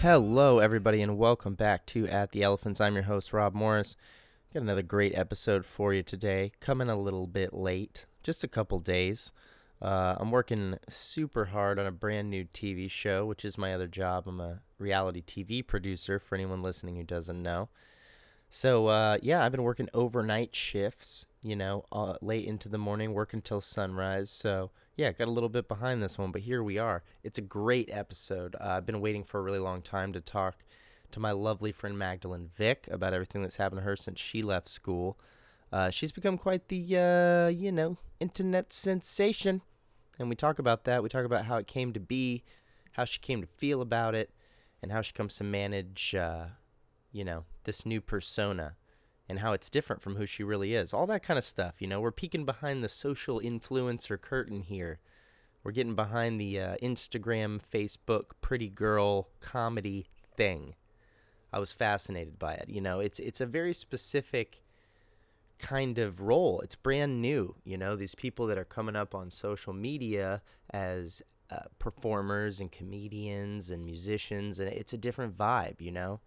Hello, everybody, and welcome back to At the Elephants. I'm your host, Rob Morris. Got another great episode for you today. Coming a little bit late, just a couple days. Uh, I'm working super hard on a brand new TV show, which is my other job. I'm a reality TV producer for anyone listening who doesn't know. So, uh, yeah, I've been working overnight shifts, you know, uh, late into the morning, working till sunrise. So, yeah, got a little bit behind this one, but here we are. It's a great episode. Uh, I've been waiting for a really long time to talk to my lovely friend Magdalene Vick about everything that's happened to her since she left school. Uh, she's become quite the, uh, you know, internet sensation. And we talk about that. We talk about how it came to be, how she came to feel about it, and how she comes to manage, uh, you know, this new persona and how it's different from who she really is. All that kind of stuff, you know. We're peeking behind the social influencer curtain here. We're getting behind the uh, Instagram, Facebook, pretty girl comedy thing. I was fascinated by it. You know, it's it's a very specific kind of role. It's brand new. You know, these people that are coming up on social media as uh, performers and comedians and musicians, and it's a different vibe. You know.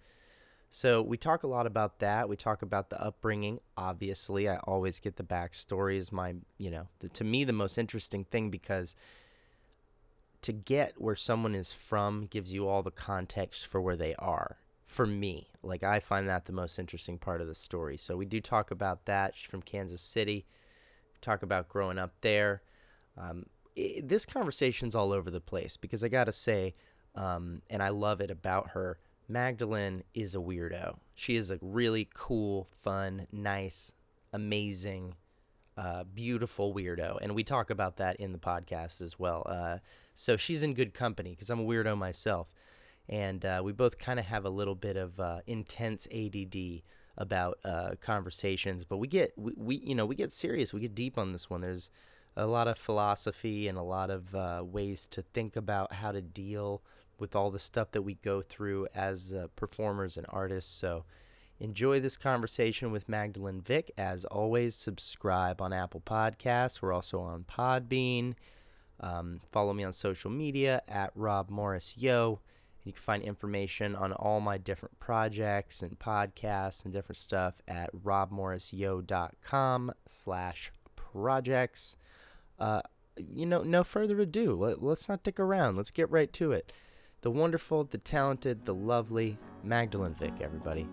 So we talk a lot about that. We talk about the upbringing. Obviously, I always get the backstory is my, you know, the, to me the most interesting thing because to get where someone is from gives you all the context for where they are. For me, like I find that the most interesting part of the story. So we do talk about that. She's from Kansas City. Talk about growing up there. Um, i this conversation's all over the place because I got to say, um, and I love it about her Magdalene is a weirdo. She is a really cool, fun, nice, amazing, uh, beautiful weirdo. And we talk about that in the podcast as well. Uh, so she's in good company because I'm a weirdo myself. And uh, we both kind of have a little bit of uh, intense ADD about uh, conversations, but we get we, we you know we get serious, we get deep on this one. There's a lot of philosophy and a lot of uh, ways to think about how to deal with all the stuff that we go through as uh, performers and artists. So enjoy this conversation with Magdalene Vick. As always, subscribe on Apple Podcasts. We're also on Podbean. Um, follow me on social media at Rob Morris Yo. You can find information on all my different projects and podcasts and different stuff at robmorrisyo.com slash projects. Uh, you know, no further ado. Let, let's not dick around. Let's get right to it the wonderful, the talented, the lovely Magdalene Vick, everybody.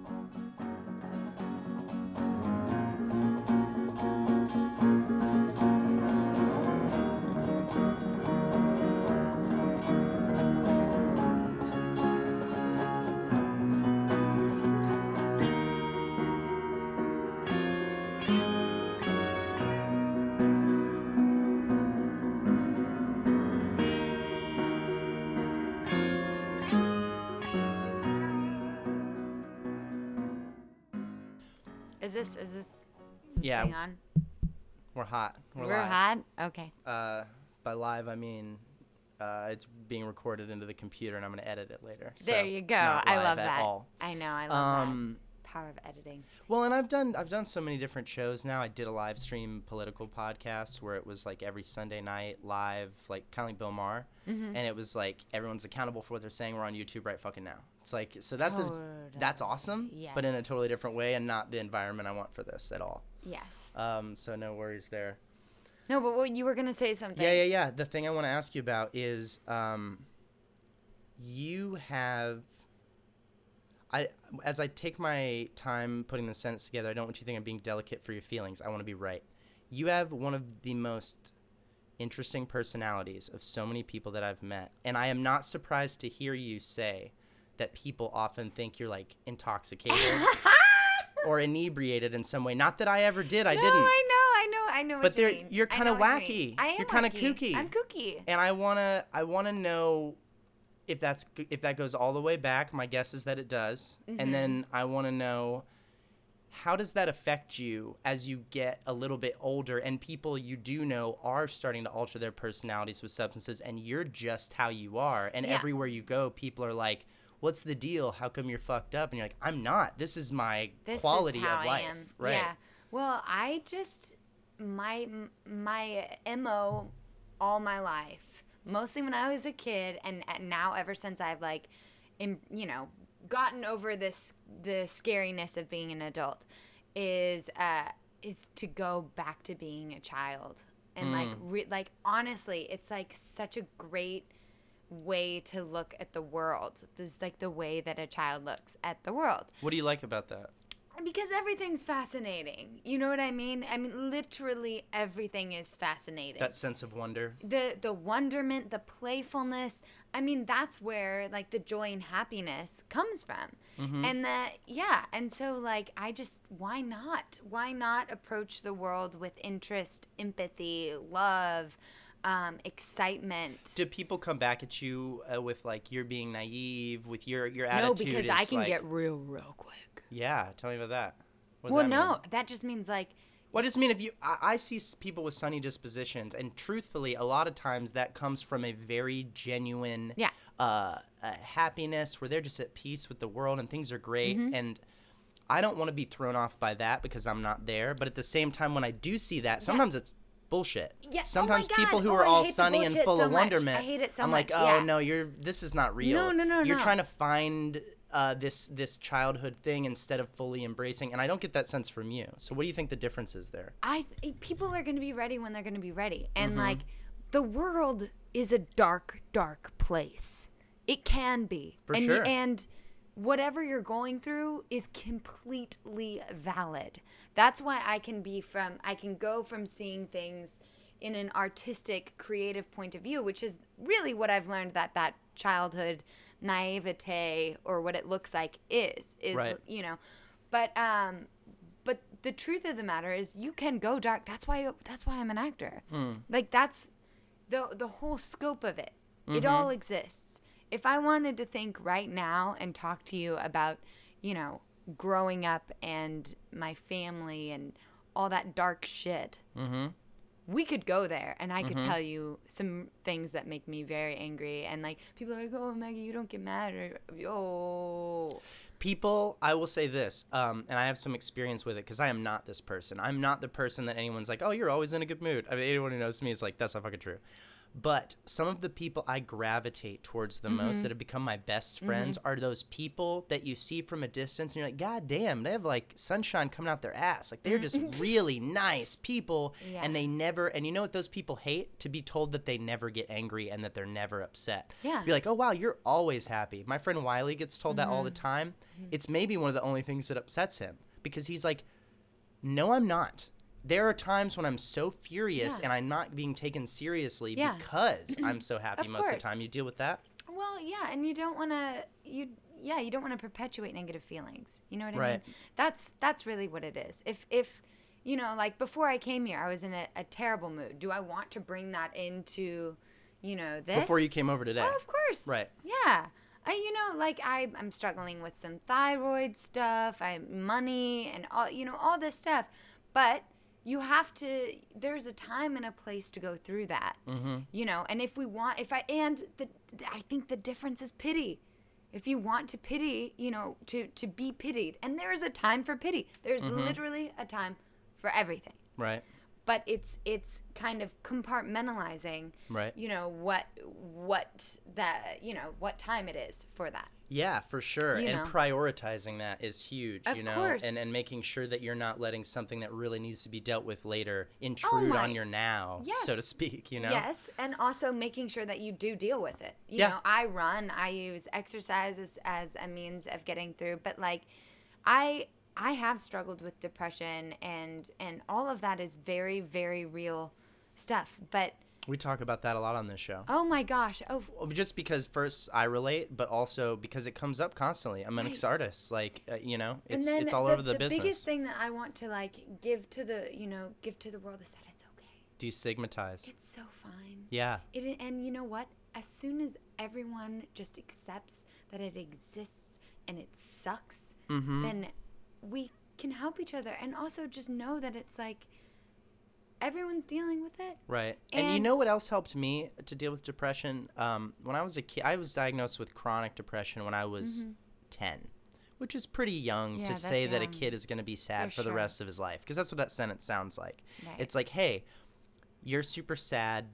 Yeah. thing on? We're hot. We're, We're hot. Okay. Uh, by live, I mean uh, it's being recorded into the computer, and I'm gonna edit it later. there So, you go. I love that. all. I know. I love Um, that power of editing. Well, and I've done I've done so many different shows now. I did a live stream political podcast where it was like every Sunday night live, like kind of like Bill Maher, Mm-hmm. and it was like everyone's accountable for what they're saying. We're on YouTube right fucking now. It's like so that's a that's awesome, but in a totally different way and not the environment I want for this at all. Yes. Um, so no worries there. No, but what you were gonna say something. Yeah, yeah, yeah. The thing I want to ask you about is um, you have. I, as I take my time putting the sentence together, I don't want you to think I'm being delicate for your feelings. I want to be right. You have one of the most interesting personalities of so many people that I've met. And I am not surprised to hear you say that people often think you're like intoxicated or inebriated in some way. Not that I ever did. I no, didn't. No, I know, I know, I know. But you you're know you wacky. I am You're kinda kooky. I'm kooky. and I wanna I wanna know if that's if that goes all the way back. My guess is that it does, Mm-hmm. and then I wanna know how does that affect you as you get a little bit older and people you do know are starting to alter their personalities with substances, and you're just how you are, and Yeah. everywhere you go, people are like. What's the deal? How come you're fucked up? And you're like, I'm not. This is my This quality is how of life. Am. Right. Yeah. Well, I just my my mo all my life, mostly when I was a kid, and, now ever since I've like, in, you know, gotten over this the scariness of being an adult, is uh is to go back to being a child and like re- like honestly, it's like such a great way to look at the world. This is like the way that a child looks at the world What do you like about that? because everything's fascinating. You know what I mean? I mean literally everything is fascinating. That sense of wonder. the the wonderment, the playfulness. I mean, that's where like the joy and happiness comes from. Mm-hmm. And that yeah, and so like I just why not? Why not approach the world with interest, empathy, love, um, excitement? Do people come back at you uh, with like you're being naive with your your attitude? no, because I can like- get real real quick. Yeah, tell me about that. What does Well, that no, mean? that just means like What does just mean if you, I, I see people with sunny dispositions, and truthfully, a lot of times that comes from a very genuine, Yeah. uh, uh, happiness where they're just at peace with the world and things are great. Mm-hmm. And I don't want to be thrown off by that because I'm not there. But at the same time, when I do see that, sometimes it's bullshit. Yeah, oh Sometimes people who Oh, are all sunny and full so of much. wonderment. I hate it so I'm like, oh yeah. no, you're this is not real. No, no, no, You're no. trying to find uh, this this childhood thing instead of fully embracing, and I don't get that sense from you. So what do you think the difference is there? I people are going to be ready when they're going to be ready. And Mm-hmm. like the world is a dark dark place. It can be. For and sure. and whatever you're going through is completely valid. That's why I can be from I can go from seeing things in an artistic creative point of view, which is really what I've learned that that childhood naivete or what it looks like is is Right. you know. But um but the truth of the matter is you can go dark that's why that's why i'm an actor like that's the the whole scope of it it all exists if i wanted to think right now and talk to you about you know growing up and my family and all that dark shit Mm-hmm. we could go there and I could tell you some things that make me very angry and like people are like, Oh Maggie, you don't get mad or oh People, I will say this, um, and I have some experience with it because I am not this person. I'm not the person that anyone's like, oh, you're always in a good mood. I mean, anyone who knows me is like, that's not fucking true. But some of the people I gravitate towards the most mm-hmm. that have become my best mm-hmm. friends are those people that you see from a distance and you're like, God damn, they have like sunshine coming out their ass. Like they're just mm-hmm. really nice people Yeah. and they never, and you know what those people hate? To be told that they never get angry and that they're never upset. Yeah. You're like, oh wow, you're always happy. My friend Wiley gets told that all the time. It's maybe one of the only things that upsets him because he's like, no, I'm not. There are times when I'm so furious Yeah. and I'm not being taken seriously Yeah. because I'm so happy most of the time. You deal with that? Well, yeah, and you don't want to you yeah, you don't want to perpetuate negative feelings. You know what I Right. mean? That's that's really what it is. If if you know, like before I came here, I was in a, a terrible mood. Do I want to bring that into, you know, this? Before you came over today. Oh, of course. Right. Yeah. I, you know, like I, I'm struggling with some thyroid stuff, I money, and all, you know, all this stuff. But you have to. There's a time and a place to go through that. Mm-hmm. You know, and if we want, if I, and the, I think the difference is pity. If you want to pity, you know, to to be pitied, and there is a time for pity. There's literally a time for everything Right. but it's it's kind of compartmentalizing Right. you know what what that you know what time it is for that Yeah, for sure. You and know. prioritizing that is huge, Of you know, course. and and making sure that you're not letting something that really needs to be dealt with later oh intrude my- on your now, so to speak, you know. yes and also making sure that you do deal with it you Yeah. know i run i use exercise as, as a means of getting through but like i i have struggled with depression and and all of that is very very real stuff but We talk about that a lot on this show. oh my gosh oh Just because first I relate, but also because it comes up constantly. I'm an Right. artist, like uh, you know, it's it's all the, over the, the business. The biggest thing that i want to like give to the you know give to the world is that it's okay Destigmatize. it's so fine Yeah, It, and you know what? As soon as everyone just accepts that it exists and it sucks, Mm-hmm. then we can help each other. And also just know that it's like everyone's dealing with it. right. And, you know what else helped me to deal with depression? Um, when I was a kid, I was diagnosed with chronic depression when I was ten, which is pretty young Mm-hmm. Yeah, to say that a kid is going to be sad For for, the rest of his life, because that's what that sentence sounds like. Right. It's like, hey, you're super sad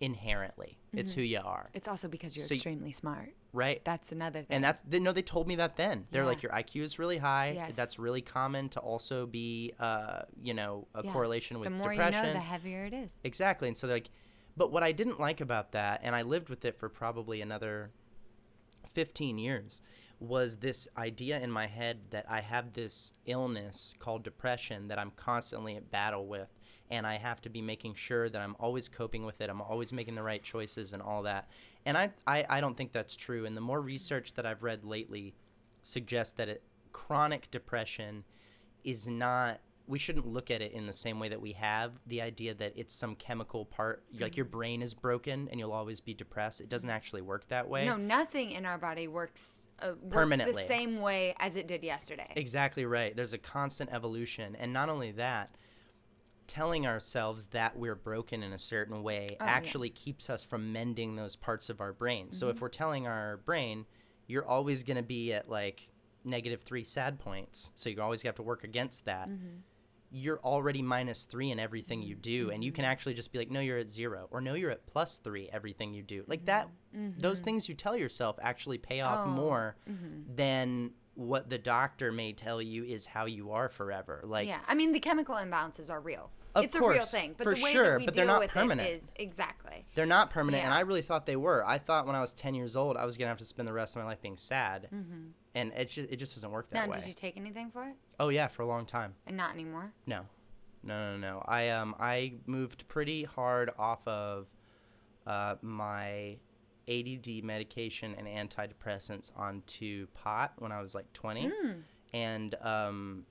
inherently. It's who you are, It's also because you're So extremely smart. Right? That's another thing. And that's they, no, they told me that then. They're like, your IQ is really high. Yes. That's really common to also be, uh, you know, a Yeah. correlation with the more depression. you know, the heavier it is. Exactly. And so they're like, but what I didn't like about that, and I lived with it for probably another 15 years, was this idea in my head that I have this illness called depression that I'm constantly at battle with. And I have to be making sure that I'm always coping with it. I'm always making the right choices and all that. And I, I, I don't think that's true. And the more research that I've read lately suggests that it, chronic depression is not we shouldn't look at it in the same way that we have the idea that it's some chemical part like your brain is broken and you'll always be depressed it doesn't actually work that way No, nothing in our body works, uh, works Permanently. the same way as it did yesterday. exactly right there's a constant evolution and not only that telling ourselves that we're broken in a certain way Oh, yeah. actually keeps us from mending those parts of our brain so Mm-hmm. if we're telling our brain you're always going to be at like negative three sad points so you always have to work against that Mm-hmm. you're already minus three in everything you do and you can actually just be like no you're at zero or no you're at plus three everything you do like that those things you tell yourself actually pay off Mm-hmm. Oh, more than what the doctor may tell you is how you are forever like yeah, I mean the chemical imbalances are real. Of it's a real thing, but for the way sure, that we but deal they're not with permanent. it is exactly. they're not permanent and i really thought they were i thought when i was 10 years old i was going to have to spend the rest of my life being sad mm-hmm. and it just, it just doesn't work that Now, way did you take anything for it? oh yeah for a long time And not anymore. No, no, no, no. I um I moved pretty hard off of uh, my ADD medication and antidepressants onto pot when I was like 20, Hmm. and um.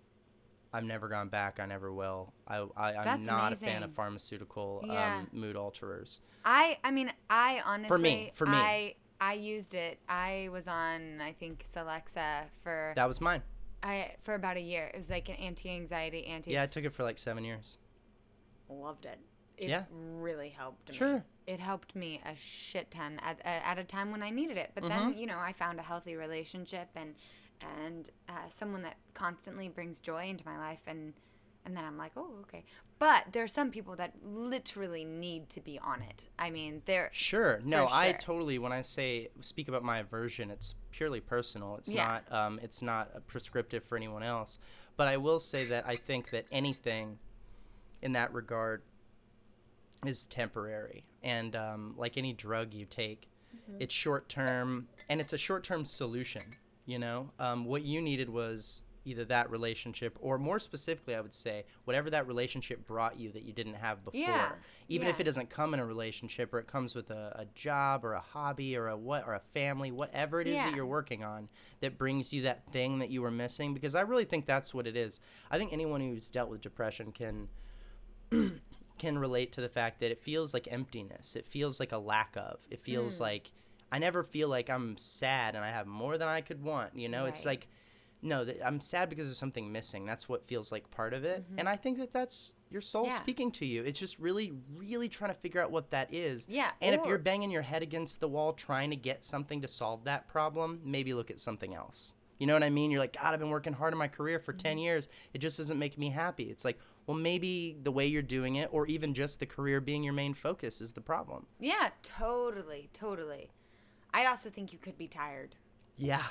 I've never gone back. I never will. I, I I'm That's not a fan of pharmaceutical Yeah. um, mood alterers. I I mean I honestly for me, for me. I I used it. I was on I think Celexa for That was mine. I for about a year. It was like an anti-anxiety, anti. Yeah, I took it for like seven years. loved it. It Yeah. really helped me. Sure. It helped me a shit ton at, at a time when I needed it. But Mm-hmm. then, you know, I found a healthy relationship and and uh, someone that constantly brings joy into my life and and then I'm like, "Oh, okay." But there are some people that literally need to be on it. I mean, they're Sure. No, For I totally. When I say speak about my aversion, it's purely personal. It's Yeah. not. Um, it's not prescriptive for anyone else. But I will say that I think that anything in that regard is temporary, and um, like any drug you take, Mm-hmm. it's short term, and it's a short term solution. You know, um, what you needed was either that relationship or more specifically i would say whatever that relationship brought you that you didn't have before. Yeah, even if it doesn't come in a relationship or it comes with a, a job or a hobby or a what or a family whatever it is Yeah. that you're working on that brings you that thing that you were missing because i really think that's what it is. I think anyone who's dealt with depression can can relate to the fact that it feels like emptiness. It feels like a lack of. It feels Hmm. like i never feel like i'm sad and i have more than i could want you know? It's like no th- i'm sad because there's something missing. That's what feels like part of it. And i think that that's your soul Mm-hmm. Yeah. speaking to you. It's just really really trying to figure out what that is. Yeah, and if you're banging your head against the wall trying to get something to solve that problem maybe look at something else. You know what i mean? You're like god i've been working hard in my career for 10 Mm-hmm. years. It just doesn't make me happy. It's like well maybe the way you're doing it or even just the career being your main focus is the problem. Yeah, totally, totally. I also think you could be tired. yeah.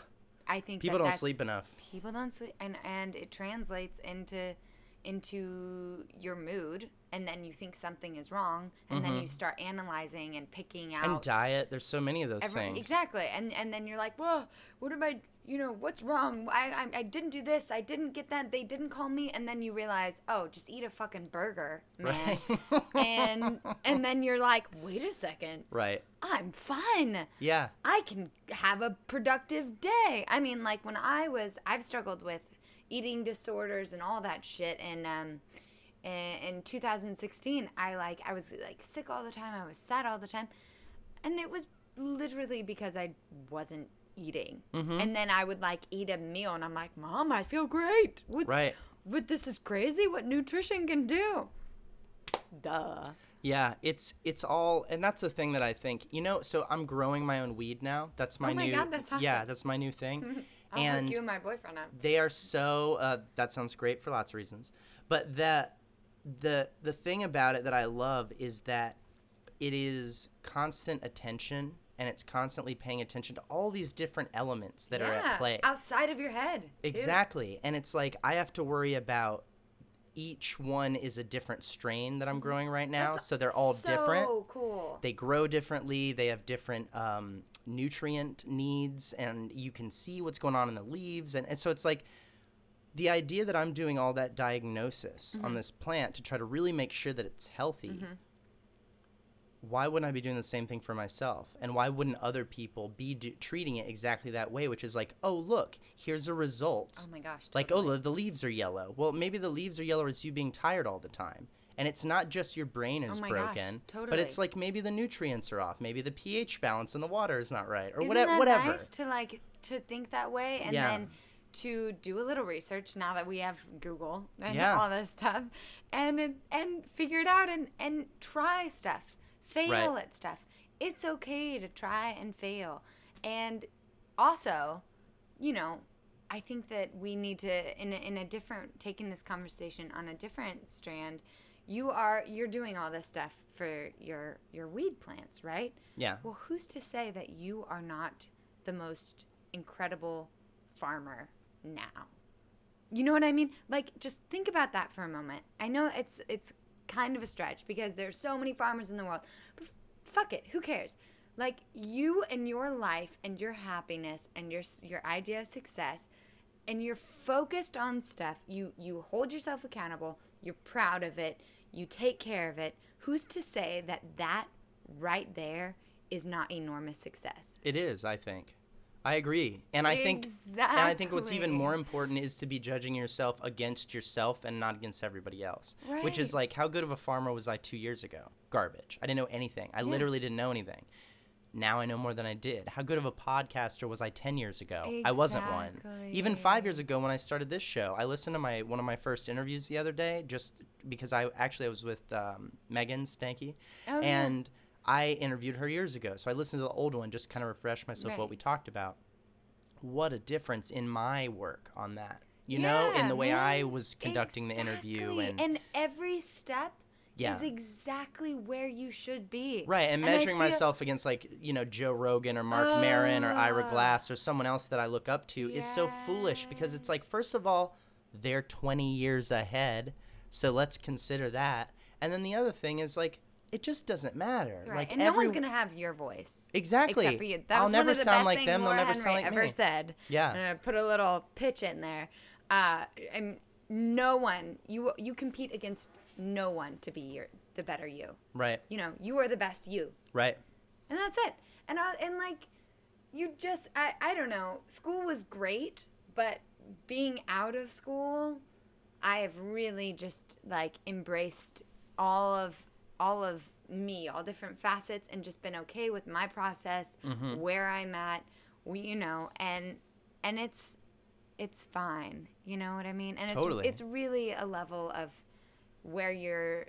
I think people that don't sleep enough. People don't sleep, and and it translates into into your mood, and then you think something is wrong, and then you start analyzing and picking out Mm-hmm. and diet there's so many of those every- things exactly, and and then you're like, whoa, what am I? You know, what's wrong? I, I I didn't do this. I didn't get that. They didn't call me, and then you realize, oh, just eat a fucking burger, man. Right. and and then you're like, wait a second, right I'm fine. yeah I can have a productive day. I mean, like when I was, I've struggled with eating disorders and all that shit. And um, in, in 2016, I like, I was like sick all the time. I was sad all the time, and it was literally because I wasn't eating. Mm-hmm. And then I would like eat a meal, and I'm like, Mom, I feel great. What's, Right. But this is crazy. What nutrition can do. Duh. Yeah, it's it's all, and that's the thing that I think. You know, so I'm growing my own weed now. That's my Oh my new. God, that's awesome. Yeah, that's my new thing. I'll and hook you and my boyfriend up. they are so. Uh, that sounds great for lots of reasons, but the the the thing about it that I love is that it is constant attention and it's constantly paying attention to all these different elements that are at play. outside of your head. Exactly. And it's like I have to worry about each one is a different strain that I'm growing right now. Mm-hmm. That's so they're all different. So cool. They grow differently. They have different um, nutrient needs, and you can see what's going on in the leaves. And, and so it's like the idea that I'm doing all that diagnosis Mm-hmm. on this plant to try to really make sure that it's healthy. Why wouldn't I be doing the same thing for myself? And why wouldn't other people be do- treating it exactly that way, which is like, oh, look, here's a result. Oh my gosh. Like, oh, the- leaves are yellow. Well, maybe the leaves are yellow as you being tired all the time. And it's not just your brain is Oh my gosh, broken, but it's like maybe the nutrients are off, maybe the pH balance in the water is not right, or Isn't whatever. that whatever. nice to like to think that way and Yeah. then to do a little research now that we have Google and Yeah. all this stuff and and figure it out and and try stuff, fail Right. at stuff. It's okay to try and fail, and also, you know, I think that we need to in a, in a different taking this conversation on a different strand. You are you're doing all this stuff for your your weed plants, right? Yeah. Well, who's to say that you are not the most incredible farmer now? You know what I mean? Like just think about that for a moment. I know it's it's kind of a stretch because there's so many farmers in the world. But fuck it, who cares? Like you and your life and your happiness and your your idea of success and you're focused on stuff. You you hold yourself accountable. You're proud of it. You take care of it. Who's to say that that right there is not enormous success? It is, I think. I agree. And I think and I think what's even more important is to be judging yourself against yourself and not against everybody else. Right. Which is like how good of a farmer was I 2 years ago? Garbage. I didn't know anything. I literally didn't know anything. Now I know more than I did. How good of a podcaster was I 10 years ago? I wasn't one. Even 5 years ago when I started this show, I listened to my one of my first interviews the other day just because I actually I was with um, Megan Stanky Oh, yeah. And I interviewed her years ago. So I listened to the old one just kind of refresh myself what we talked about. What a difference in my work on that. You know, in the way I was conducting the interview Exactly. and, every step Yeah. is exactly where you should be. right and I measuring myself against like you know Joe Rogan or Marc Maron or Ira Ah. Glass or someone else that I look up to is so foolish because it's like first of all they're 20 years ahead so let's consider that and then the other thing is like it just doesn't matter Right. like and every no one's gonna have your voice. exactly Except for you. That I'll never one of the sound best like them Laura they'll never Henry sound like ever me said. Yeah. I'm put a little pitch in there. Uh, and no one you you compete against no one to be your the better you. right You know, you are the best you. right and that's it and I, and like you just I, I don't know school was great but being out of school i have really just like embraced all of all of me all different facets and just been okay with my process where i'm at we, you know and and it's it's fine you know what i mean? And it's Totally. it's really a level of where your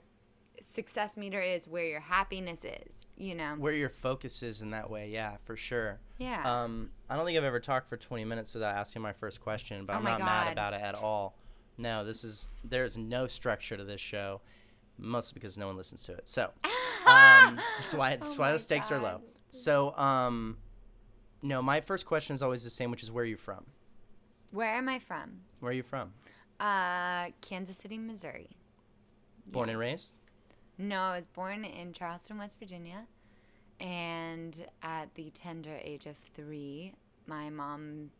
success meter is where your happiness is you know? Where your focus is in that way yeah for sure. Yeah. um i don't think i've ever talked for 20 minutes without asking my first question but Oh i'm not mad about it at all. No this is there's no structure to this show mostly because no one listens to it. So um that's why that's Oh why the stakes are low. So um no my first question is always the same which is where are you from? Where am I from? where are you from? Uh, Kansas City, Missouri. born and raised? No, I was born in Charleston, West Virginia, and at the tender age of three, my mom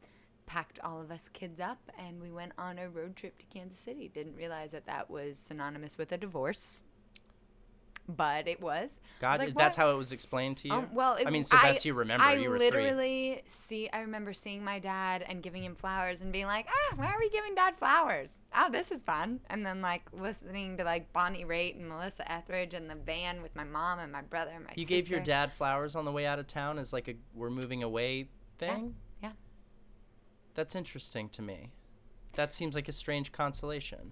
packed all of us kids up and we went on a road trip to Kansas City. Didn't realize that that was synonymous with a divorce, but it was. God was like, that's how it was explained to you Um, well, it, i mean sylvester you remember I you were three literally see. I remember seeing my dad and giving him flowers and being like, "Ah, why are we giving dad flowers? Oh, this is fun." And then like listening to like Bonnie Raitt and Melissa Etheridge in the van with my mom and my brother and my You sister. gave your dad flowers on the way out of town as like a we're moving away thing? That's interesting to me. That seems like a strange consolation.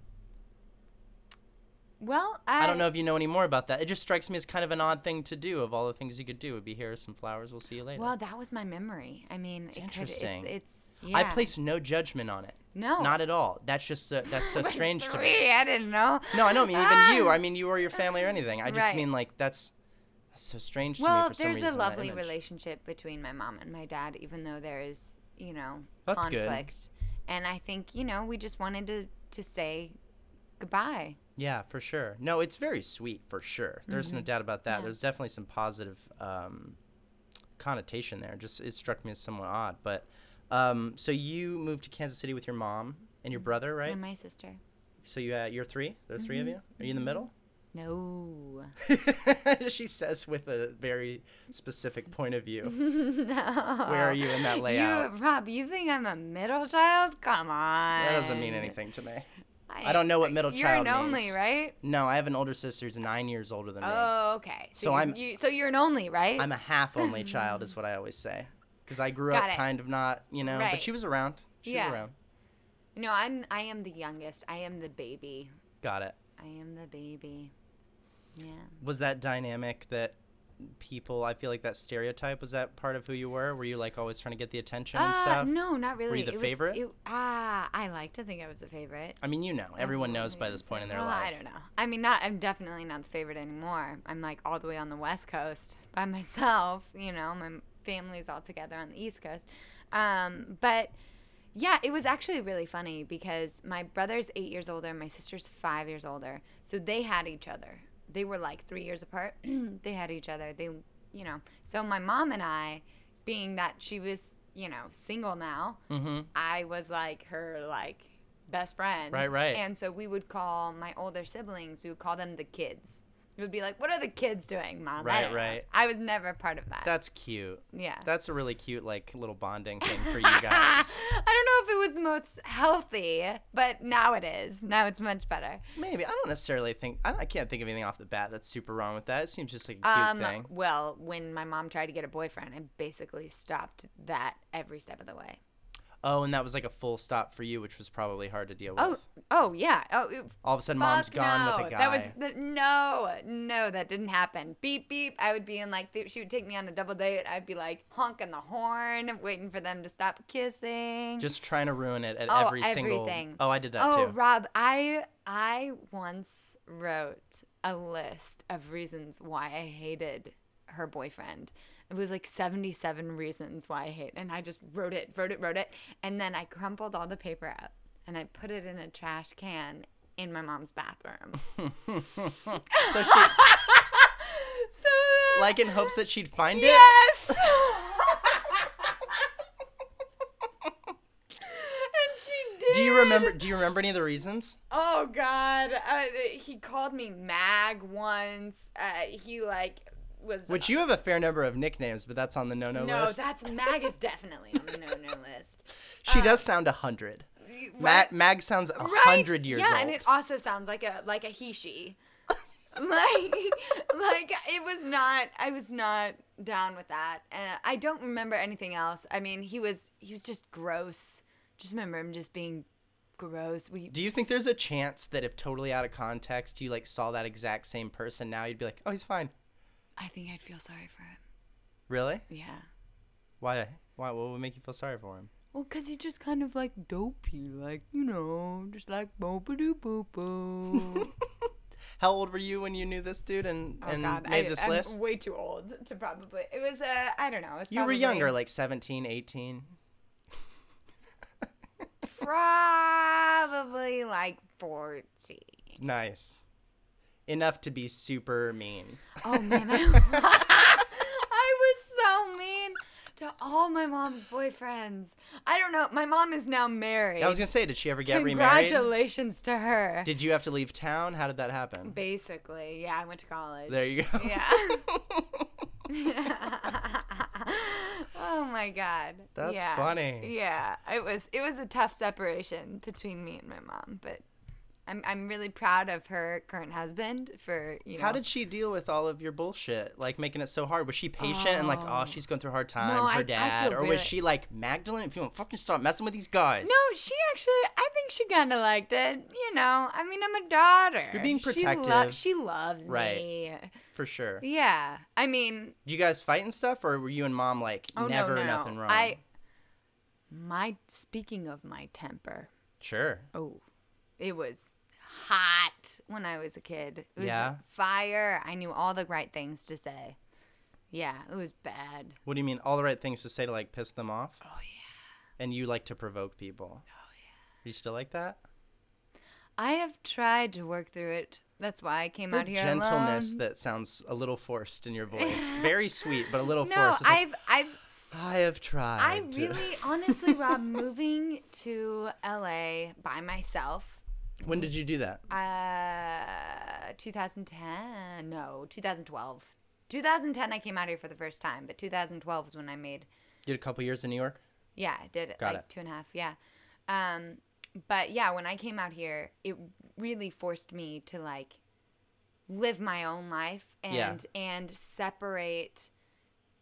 Well, I, I don't know if you know any more about that. It just strikes me as kind of an odd thing to do. Of all the things you could do, would be here are some flowers. We'll see you later. Well, that was my memory. I mean, it could- interesting. it's, it's I place no judgment on it. no, Not at all. That's just so, that's so strange to me. I didn't know. No, I don't mean Ah! even you. I mean you or your family or anything. I just Right. mean like that's That's so strange to me Well, for some there's a lovely relationship between my mom and my dad, even though there is, you know, That's good. conflict. And I think, you know, we just wanted to to say goodbye. Yeah, for sure. No, it's very sweet for sure. There's no doubt about that. Mm-hmm. Yeah. There's definitely some positive um, connotation there. Just it struck me as somewhat odd. But um, so you moved to Kansas City with your mom and your brother, right? And my sister. So you uh, you're three. There's 3 of Mm-hmm. you. Are you in the middle? No. she says with a very specific point of view. no. Where are you in that layout? You, Rob, you think I'm a middle child? Come on. That doesn't mean anything to me. I don't know what middle you're child an only, means. right? No, I have an older sister who's nine years older than me. Oh, okay. So you- I'm- You, so you're an only, right? I'm a half only child, is what I always say. Because I grew Got up it. kind of not, you know, but she was around. She Yeah. was around. no, I'm. I am the youngest. I am the baby. Got it. I am the baby. Yeah. Was that dynamic that people, I feel like that stereotype, was that part of who you were? Were you like always trying to get the attention and Uh, stuff? no, not really. were you the It was- favorite? it- ah, I like to think I was the favorite. I mean, you know, everyone knows by this point in their well, life. I don't know. I mean, not. I'm definitely not the favorite anymore. I'm like all the way on the West Coast by myself. You know, my family's all together on the East Coast. Um, but yeah, it was actually really funny because my brother's eight years older, my sister's five years older, so they had each other. They were like three years apart. they had each other. They, you know. So my mom and I, being that she was, you know, single now, Mm-hmm. I was like her like best friend. Right, right. And so we would call my older siblings, we would call them the kids. We would be like, "What are the kids doing, mom?" I Right, know. right. I was never part of that. That's cute. yeah. That's a really cute, like, little bonding thing for you guys. I don't know if it was the most healthy, but now it is. Now it's much better. Maybe. I don't necessarily think, I, I can't think of anything off the bat that's super wrong with that. It seems just like a cute Um, thing. well, when my mom tried to get a boyfriend, I basically stopped that every step of the way. Oh, and that was like a full stop for you, which was probably hard to deal oh, with. Oh, oh yeah. Oh, it- All of a sudden, mom's gone no. with a guy. That was the, no, no, that didn't happen. Beep beep. I would be in like she would take me on a double date. I'd be like honking the horn, waiting for them to stop kissing. just trying to ruin it at Oh, every single. everything. Oh, I did that oh, too. Rob, I I once wrote a list of reasons why I hated her boyfriend. It was like 77 reasons why I hate. And I just wrote it, wrote it, wrote it. And then I crumpled all the paper up and I put it in a trash can in my mom's bathroom. so she, so like, in hopes that she'd find it. Yes. and she did. Do you remember? Do you remember any of the reasons? Oh God! Uh, he called me Mag once. Uh, he like was. Which you have a fair number of nicknames, but that's on the no-no no, list. No, that's Mag is definitely on the no-no list. She does um, sound a hundred. Mag, Mag sounds a Right? hundred years yeah, old. and it also sounds like a like a he she. like like it was not I was not down with that. And I don't remember anything else. I mean, he was he was just gross. Just remember him just being gross. We Do you think there's a chance that if totally out of context, you like saw that exact same person now, you'd be like, oh, he's fine. I think I'd feel sorry for him. Really? Yeah. Why? Why? What would make you feel sorry for him? Well, cause he's just kind of like dopey, like, you know, just like boop doo boop boo. How old were you when you knew this dude and, Oh and God, made I, this I'm list? way too old to probably. It was, uh, I don't know. It was You were younger, like 17, 18. Probably like 14. Nice. Enough to be super mean. Oh man, I, I was so mean to all my mom's boyfriends. I don't know. My mom is now married. I was gonna say, did she ever get remarried? Congratulations to her. Did you have to leave town? How did that happen? Basically, yeah, I went to college. There you go. Yeah. oh my god. That's yeah. funny. Yeah, it was it was a tough separation between me and my mom, but I'm I'm really proud of her current husband for you know. How did she deal with all of your bullshit? Like making it so hard? Was she patient and like, oh, oh. she's going through a hard time, No, I- I her feel dad? or was she like, Magdalene, if you don't fucking stop messing with these guys? No, she actually. I think she kind of liked it. You know, I mean, I'm a daughter. You're being She, protective. she loves me. Right. me. For sure. Yeah, I mean, Did you guys fight and stuff, or were you and mom like, oh never no, no, nothing no. wrong? I. My speaking of my temper. Sure. Oh, it was hot when I was a kid. It was Yeah? fire. I knew all the right things to say. Yeah, it was bad. What do you mean? All the right things to say to like piss them off? Oh yeah. And you like to provoke people. Oh yeah. Are you still like that? I have tried to work through it. That's why I came The out here gentleness alone. that sounds a little forced in your voice. Very sweet, but a little no, forced. Like, I've I've I have tried. I really honestly Rob moving to LA by myself When did you do that? uh 2010 no 2012 2010 I came out here for the first time but 2012 was when I made You did a couple years in New York. Yeah, I did Got like it. two and a half. Yeah. Um, but yeah, when I came out here, it really forced me to like live my own life and Yeah. and separate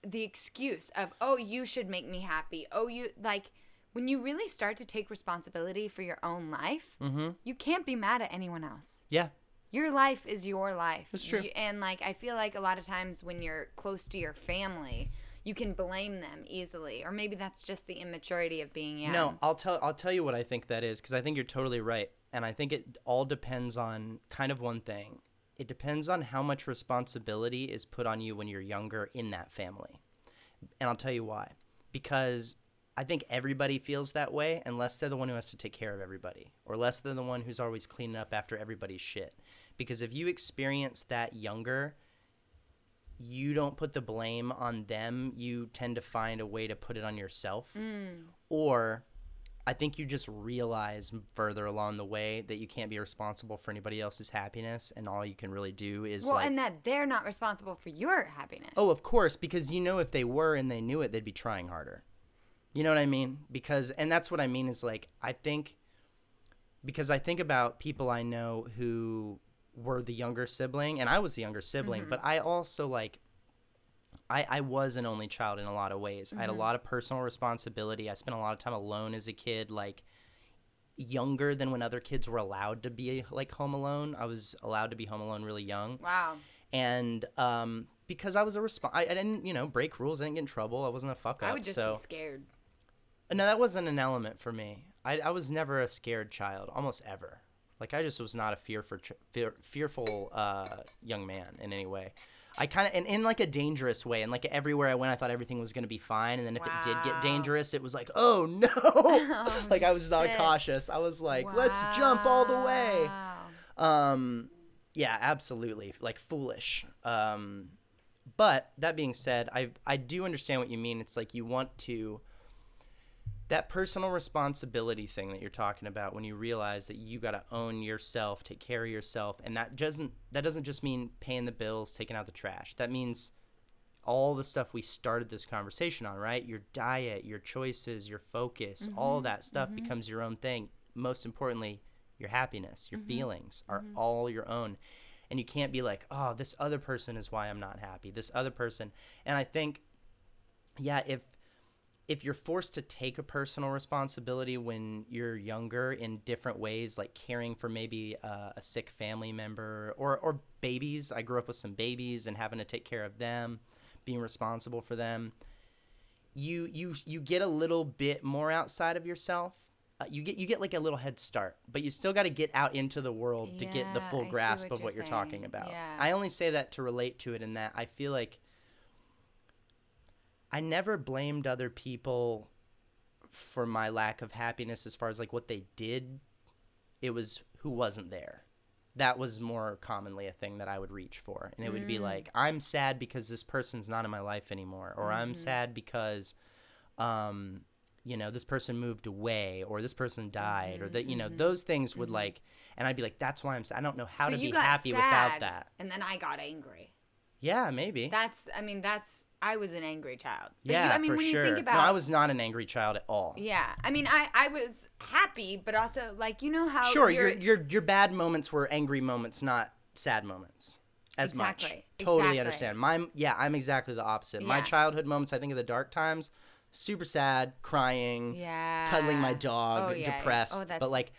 the excuse of oh you should make me happy. Oh you like when you really start to take responsibility for your own life, Mm-hmm. you can't be mad at anyone else. Yeah. Your life is your life. That's true. You- and like I feel like a lot of times when you're close to your family, you can blame them easily, or maybe that's just the immaturity of being young. No, I'll tell I'll tell you what I think that is because I think you're totally right, and I think it all depends on kind of one thing. It depends on how much responsibility is put on you when you're younger in that family, and I'll tell you why. Because I think everybody feels that way unless they're the one who has to take care of everybody, or unless they're the one who's always cleaning up after everybody's shit. Because if you experience that younger, you don't put the blame on them. You tend to find a way to put it on yourself. Mm. Or I think you just realize further along the way that you can't be responsible for anybody else's happiness and all you can really do is well, like and that they're not responsible for your happiness. Oh, of course, because you know if they were and they knew it, they'd be trying harder. You know what I mean? Because and that's what I mean is like I think because I think about people I know who were the younger sibling and I was the younger sibling, but I also like I, I was an only child in a lot of ways. I had a lot of personal responsibility. I spent a lot of time alone as a kid, like younger than when other kids were allowed to be like home alone. I was allowed to be home alone really young wow. and um, because I was a resp- I, I didn't, you know, break rules. I didn't get in trouble. I wasn't a fuck up. I would just so be scared. No, that wasn't an element for me. I, I was never a scared child, almost ever. Like I just was not a fear for fear, fearful uh, young man in any way. I kind of and in like a dangerous way, and like everywhere I went, I thought everything was gonna be fine. And then if it did get dangerous, it was like, oh no! like I was not cautious. I was like, let's jump all the way. Um, yeah, absolutely, like foolish. Um, but that being said, I I do understand what you mean. It's like you want to that personal responsibility thing that you're talking about when you realize that you got to own yourself, take care of yourself, and that doesn't that doesn't just mean paying the bills, taking out the trash. That means all the stuff we started this conversation on, right? Your diet, your choices, your focus, mm-hmm, all of that stuff mm-hmm. becomes your own thing. Most importantly, your happiness, your mm-hmm, feelings are all your own. And you can't be like, "Oh, this other person is why I'm not happy." This other person. And I think yeah, if if you're forced to take a personal responsibility when you're younger in different ways, like caring for maybe uh, a sick family member or, or babies, I grew up with some babies and having to take care of them, being responsible for them. You you you get a little bit more outside of yourself. Uh, you get you get like a little head start, but you still got to get out into the world to get the full I grasp what of what you're you're talking about. Yeah. I only say that to relate to it in that I feel like I never blamed other people for my lack of happiness as far as like what they did. It was who wasn't there. That was more commonly a thing that I would reach for. And it would be mm. like, I'm sad because this person's not in my life anymore. Or I'm mm-hmm. sad because, um, you know, this person moved away or this person died or mm-hmm, that, you know, mm-hmm, those things would like, and I'd be like, that's why I'm sad. I don't know how so to be happy without that. And then I got angry. Yeah, maybe. That's, I mean, that's, I was an angry child. But yeah, you, I mean, for when sure. you think about, no, I was not an angry child at all. yeah, I mean, I, I was happy, but also like, you know how Sure, your your your bad moments were angry moments, not sad moments. As much. Exactly, Totally exactly. understand. My yeah, I'm exactly the opposite. My childhood moments, I think of the dark times, super sad, crying, yeah, cuddling my dog, Oh, yeah, yeah. depressed, Oh, but like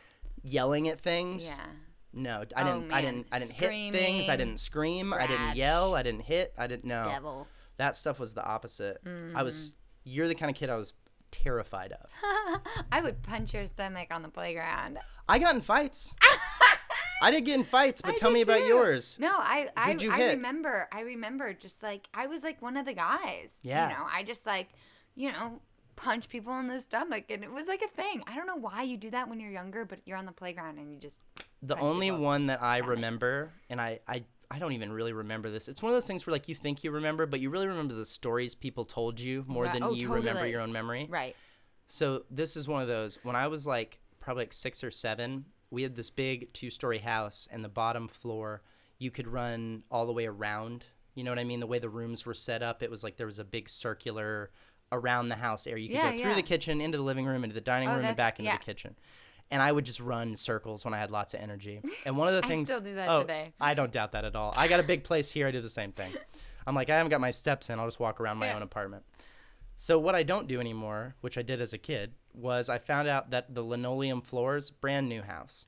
yelling at things. yeah. No, I Oh, didn't. I didn't. I didn't hit things. I didn't scream. I didn't yell. I didn't hit. I didn't know. Devil. That stuff was the opposite. I Mm-hmm. was. You're the kind of kid I was terrified of. I would punch your stomach on the playground. I got in fights. I didn't get in fights, but I tell me did about too. yours. No, I I, I remember I remember just like I was like one of the guys. Yeah. You know, I just like, you know, punch people in the stomach and it was like a thing. I don't know why you do that when you're younger, but you're on the playground and you just The only one that I stomach. remember, and I, I, I don't even really remember this. It's one of those things where like you think you remember, but you really remember the stories people told you more Right. than Oh, you remember your own memory. Right. So this is one of those. When I was like probably like six or seven, we had this big two-story house, and the bottom floor you could run all the way around. You know what I mean? The way the rooms were set up, it was like there was a big circular around the house area. You could Yeah, go through yeah. the kitchen, into the living room, into the dining Oh, room, and back into yeah. the kitchen. And I would just run circles when I had lots of energy. And one of the I things still do that oh, today. I don't doubt that at all. I got a big place here. I do the same thing. I'm like, I haven't got my steps in. I'll just walk around my Yeah. own apartment. So what I don't do anymore, which I did as a kid, was I found out that the linoleum floors, brand new house.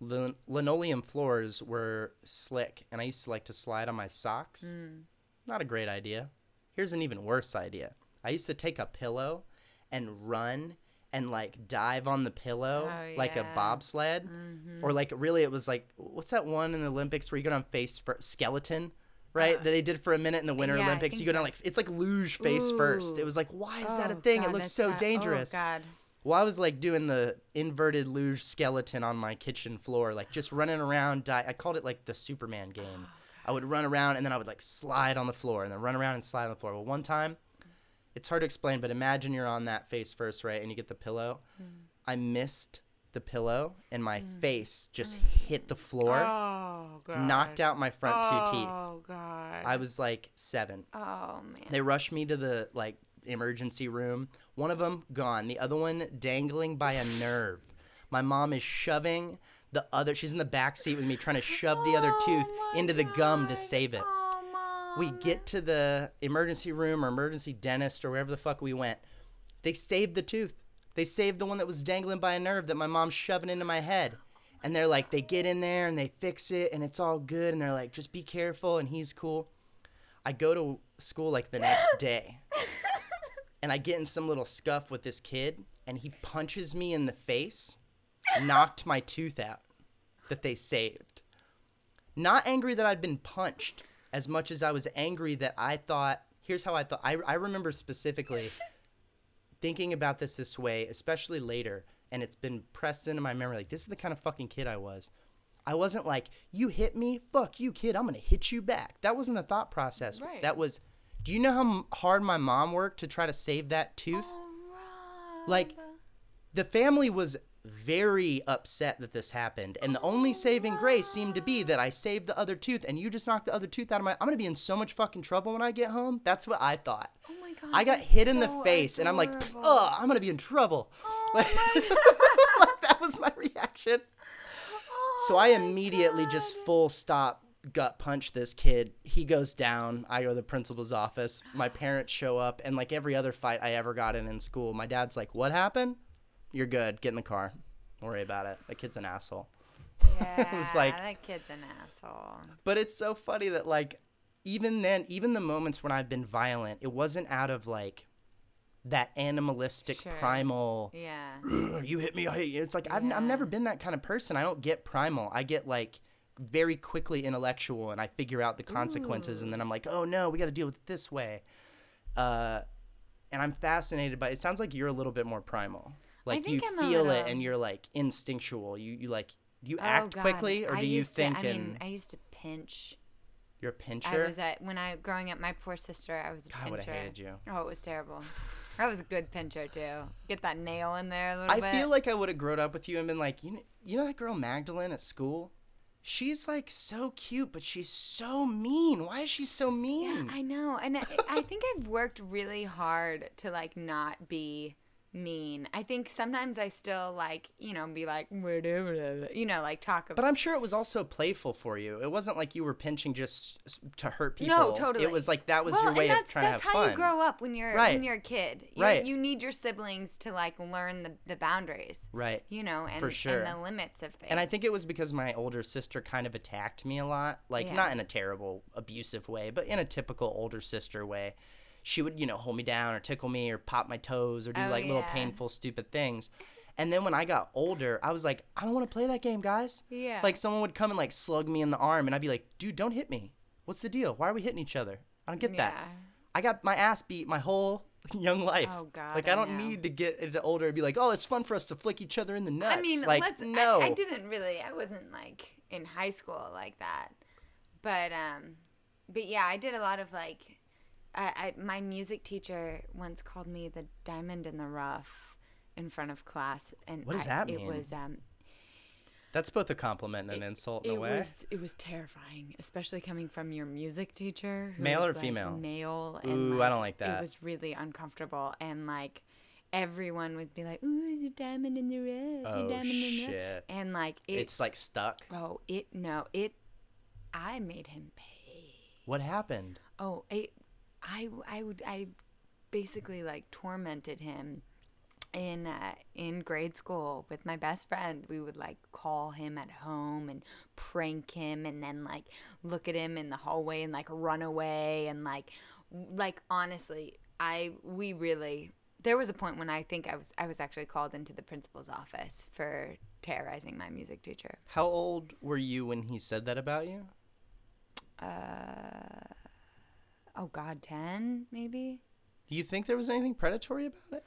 Lin- linoleum floors were slick, and I used to like to slide on my socks. Mm. Not a great idea. Here's an even worse idea. I used to take a pillow and run and like dive on the pillow Oh, like a yeah. bobsled, or like really it was like what's that one in the Olympics where you go down face first skeleton, right? that they did for a minute in the Winter Uh, yeah, Olympics. You go down like it's like luge face first. It was like why is that a Oh, thing? it looks so sad. dangerous. Oh God. Well, I was like doing the inverted luge skeleton on my kitchen floor, like just running around. Di- I called it like the Superman game. I would run around and then I would like slide on the floor and then run around and slide on the floor. Well, one time, it's hard to explain, but imagine you're on that face first, right? And you get the pillow. Mm. I missed the pillow and my mm. face just oh hit the floor, Oh God. knocked out my front two teeth. Oh God. I was like seven. oh man. They rushed me to the like emergency room. One of them gone, the other one dangling by a nerve. My mom is shoving the other. She's in the back seat with me, trying to shove the other oh tooth Oh, my into the gum to save it. We um, get to the emergency room or emergency dentist or wherever the fuck we went. They saved the tooth. They saved the one that was dangling by a nerve that my mom's shoving into my head. And they're like, they get in there and they fix it and it's all good. And they're like, just be careful. And he's cool. I go to school like the next day and I get in some little scuff with this kid and he punches me in the face, knocked my tooth out that they saved. Not angry that I'd been punched as much as I was angry that I thought, here's how I thought. I, I remember specifically thinking about this this way, especially later, and it's been pressed into my memory like, this is the kind of fucking kid I was. I wasn't like, you hit me, fuck you, kid, I'm gonna hit you back. That wasn't the thought process. Right. That was, do you know how hard my mom worked to try to save that tooth? Oh, Like, the family was very upset that this happened, and the only saving grace seemed to be that I saved the other tooth, and you just knocked the other tooth out of my. I'm gonna be in so much fucking trouble when I get home. That's what I thought. Oh my God. I got hit in the so face, and I'm like, adorable. ugh, I'm gonna be in trouble. Oh Like- my God. like, that was my reaction. So Oh I my immediately just full stop gut punch this kid. He goes down. I go to the principal's office. My parents show up, and like every other fight I ever got in in school, my dad's like, "What happened? You're good. Get in the car. Don't worry about it. That kid's an asshole." Yeah, was like- that kid's an asshole. But it's so funny that like even then, even the moments when I've been violent, it wasn't out of like that animalistic Sure. primal Yeah. you hit me I hit you. It's like I've, I've never been that kind of person. I don't get primal. I get like very quickly intellectual and I figure out the consequences and then I'm like, oh no, we got to deal with it this way. Uh, and I'm fascinated by. It sounds like you're a little bit more primal. Like you I'm feel it and you're like instinctual. You you like you Oh, act God. quickly or I do you think To, I and mean, I used to pinch. you're a pincher? I was at when I growing up. My poor sister. I was a God, I pincher. would have hated you. Oh, it was terrible. I was a good pincher too. Get that nail in there a little I bit. feel like I would have grown up with you and been like, you know, you know that girl Magdalene at school? She's like so cute, but she's so mean. Why is she so mean? I know, and I, I think I've worked really hard to like not be mean. I think sometimes I still like you know be like whatever, you know like talk about. But I'm sure it was also playful for you. It wasn't like you were pinching just to hurt people. No, totally. It was like that was well, your way of that's, trying that's to have how fun. you grow up when you're Right. when you're a kid. You, Right. You need your siblings to like learn the, the boundaries. Right. You know, and, For sure. and the limits of things. And I think it was because my older sister kind of attacked me a lot. Like, Yeah. not in a terrible, abusive way, but in a typical older sister way. She would, you know, hold me down or tickle me or pop my toes or do Oh, like little yeah. painful, stupid things. And then when I got older, I was like, I don't want to play that game, guys. Yeah. Like someone would come and like slug me in the arm, and I'd be like, dude, don't hit me. What's the deal? Why are we hitting each other? I don't get that. Yeah. I got my ass beat my whole young life. Oh, God, Like I don't need to get into older and be like, oh, it's fun for us to flick each other in the nuts. I mean, like let's. no. I, I didn't really. I wasn't like in high school like that, but um, but yeah, I did a lot of like. I, I my music teacher once called me the diamond in the rough in front of class, and What does I- that It mean? was um, That's both a compliment and an insult in it a way. was it was terrifying, especially coming from your music teacher. Male or like, female? Male. And, Ooh, I don't like that. It was really uncomfortable, and like everyone would be like, "Ooh, is a diamond in the rough? Oh, a diamond in the rough," shit. and like it, it's like stuck. Oh, it no, it. I made him pay. What happened? Oh, it, I I would I basically like tormented him in uh, in grade school with my best friend. We would like call him at home and prank him, and then like look at him in the hallway and like run away and like like honestly, I we really. There was a point when I think I was I was actually called into the principal's office for terrorizing my music teacher. How old were you when he said that about you? uh oh god 10 maybe Do you think there was anything predatory about it?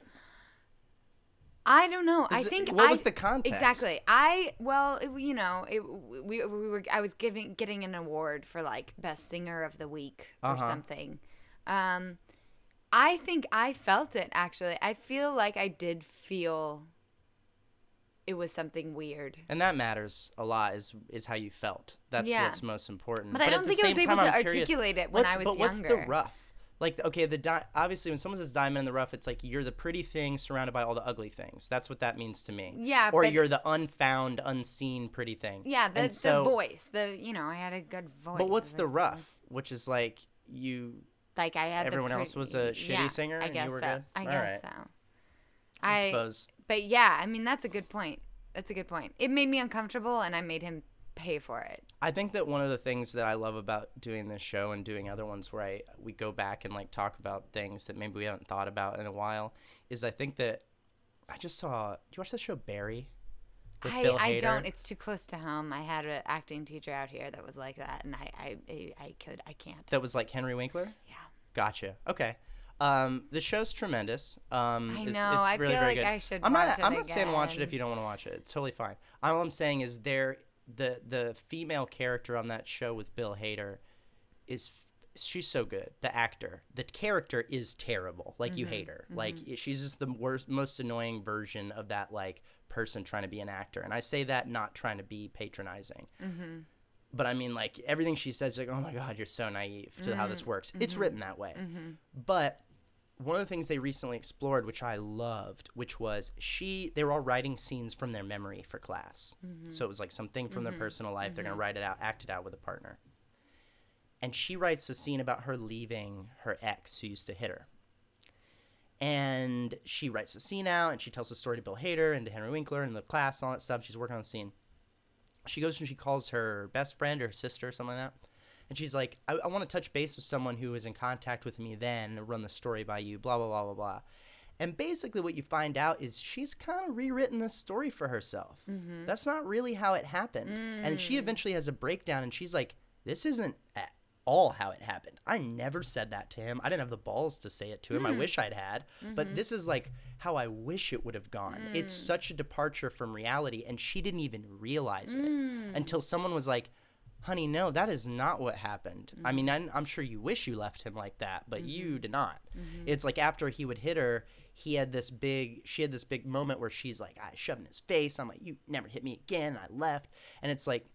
i don't know i think what I- was the context? exactly i well it, you know it, we, we were i was giving getting an award for like best singer of the week or Uh-huh. something um i think i felt it actually i feel like i did feel it was something weird And that matters a lot. Is is how you felt. That's Yeah. what's most important. But I don't think I was able time, to I'm curious, articulate it when I was But what's the rough? Like okay, the di- obviously when someone says diamond in the rough, it's like you're the pretty thing surrounded by all the ugly things. That's what that means to me. Yeah, Or but- you're the unfound, unseen pretty thing. yeah the, so, the voice the you know i had a good voice But what's the rough? Mm. Which is like you. Like I had Everyone else was a shitty yeah, singer I and you guess were so. good? I All guess right. so. I, I, suppose. but yeah, I mean that's a good point. That's a good point. It made me uncomfortable, and I made him pay for it. I think that one of the things that I love about doing this show and doing other ones where I we go back and like talk about things that maybe we haven't thought about in a while is I think that I just saw. Do you watch the show Barry? With I, I don't. It's too close to home. I had an acting teacher out here that was like that, and I, I, I could I can't. That was like Henry Winkler. Yeah. Gotcha. Okay. Um, the show's tremendous. Um, I it's, know, It's I really feel very like good. I should I'm not. it I'm not saying watch it if you don't want to watch it. It's totally fine. All I'm saying is there the the female character on that show with Bill Hader is she's so good. The actor, the character is terrible. Like Mm-hmm. you hate her. Like she's just the worst, most annoying version of that like person trying to be an actor. And I say that not trying to be patronizing. Mm-hmm. But I mean, like everything she says, like, oh my god, you're so naive to how Mm-hmm. this works. It's written that way. But one of the things they recently explored, which I loved, which was she they were all writing scenes from their memory for class. Mm-hmm. So it was like something from their mm-hmm. personal life. They're gonna mm-hmm. write it out, act it out with a partner. And she writes a scene about her leaving her ex who used to hit her. And she writes the scene out and she tells the story to Bill Hader and to Henry Winkler and the class and all that stuff. She's working on the scene. She goes and she calls her best friend or sister or something like that. And she's like, I, I want to touch base with someone who was in contact with me then, run the story by you, blah, blah, blah, blah, blah. And basically, what you find out is she's kind of rewritten this story for herself. Mm-hmm. That's not really how it happened. And she mm. eventually has a breakdown and she's like, This isn't at all how it happened. I never said that to him. I didn't have the balls to say it to him. I mm. wish I'd had. But mm-hmm. this is like how I wish it would have gone. It's mm. such a departure from reality. And she didn't even realize it until someone was like, honey, no, that is not what happened. I mean, mm-hmm. I'm, I'm sure you wish you left him like that, but you mm-hmm. did not. Mm-hmm. It's like after he would hit her, he had this big, she had this big moment where she's like, I shoved in his face. I'm like, you never hit me again. I left. And it's like,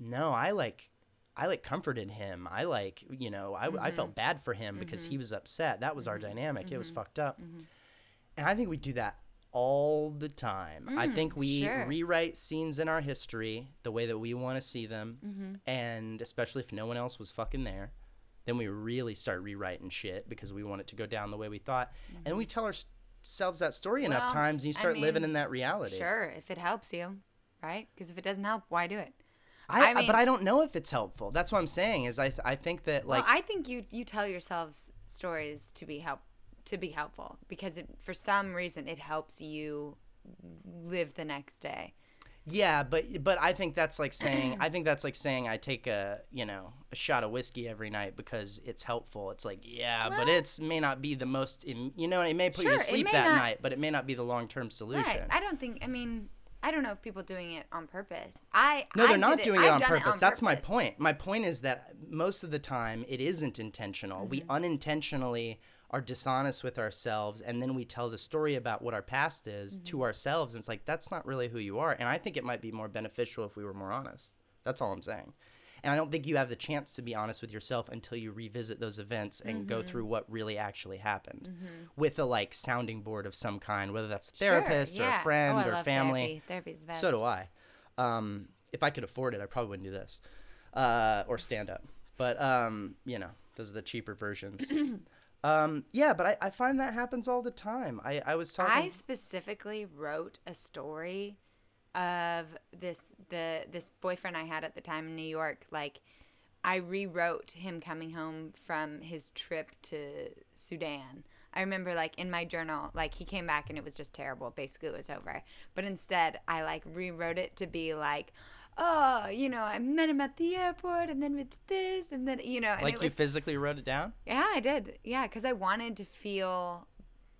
no, I like, I like comforted him. I like, you know, I, I felt bad for him because he was upset. That was our dynamic. It was fucked up. And I think we do that all the time. I mm, think we sure. rewrite scenes in our history the way that we want to see them. Mm-hmm. And especially if no one else was fucking there, then we really start rewriting shit because we want it to go down the way we thought. And we mm-hmm. tell ourselves that story enough Well, times and you I start living in that reality. Sure, if it helps you, right? Because if it doesn't help, why do it? I, I mean- but I don't know if it's helpful. That's what I'm saying is I, th- I think that like well, I think you you tell yourselves stories to be help to be helpful because it, for some reason it helps you live the next day. Yeah, but but I think that's like saying I think that's like saying I take a you know a shot of whiskey every night because it's helpful. It's like yeah, but it's may not be the most im- you know it may put Sure, you to sleep that not- night, but it may not be the long term solution. Right. I don't think. I mean, I don't know if people doing it on purpose. I No, they're not doing it I've on done purpose. That's my point. My point is that most of the time it isn't intentional. We Mm-hmm. unintentionally are dishonest with ourselves and then we tell the story about what our past is Mm-hmm. to ourselves and it's like that's not really who you are and I think it might be more beneficial if we were more honest. That's all I'm saying. And I don't think you have the chance to be honest with yourself until you revisit those events and go Mm-hmm. through what really actually happened with a like sounding board of some kind, whether that's a Sure, therapist or a friend oh, I or family. Therapy. Therapy's the best. So do I. Um, if I could afford it, I probably wouldn't do this, uh, or stand up. But um, you know, those are the cheaper versions. um, yeah, but I, I find that happens all the time. I, I was talking. I specifically wrote a story of this the this boyfriend I had at the time in New York. Like, I rewrote him coming home from his trip to Sudan. I remember like in my journal, like he came back and it was just terrible. Basically, it was over. But instead, I like rewrote it to be like, oh, you know, I met him at the airport, and then we did this, and then you know, and like you was, physically wrote it down. yeah, I did. Yeah, because I wanted to feel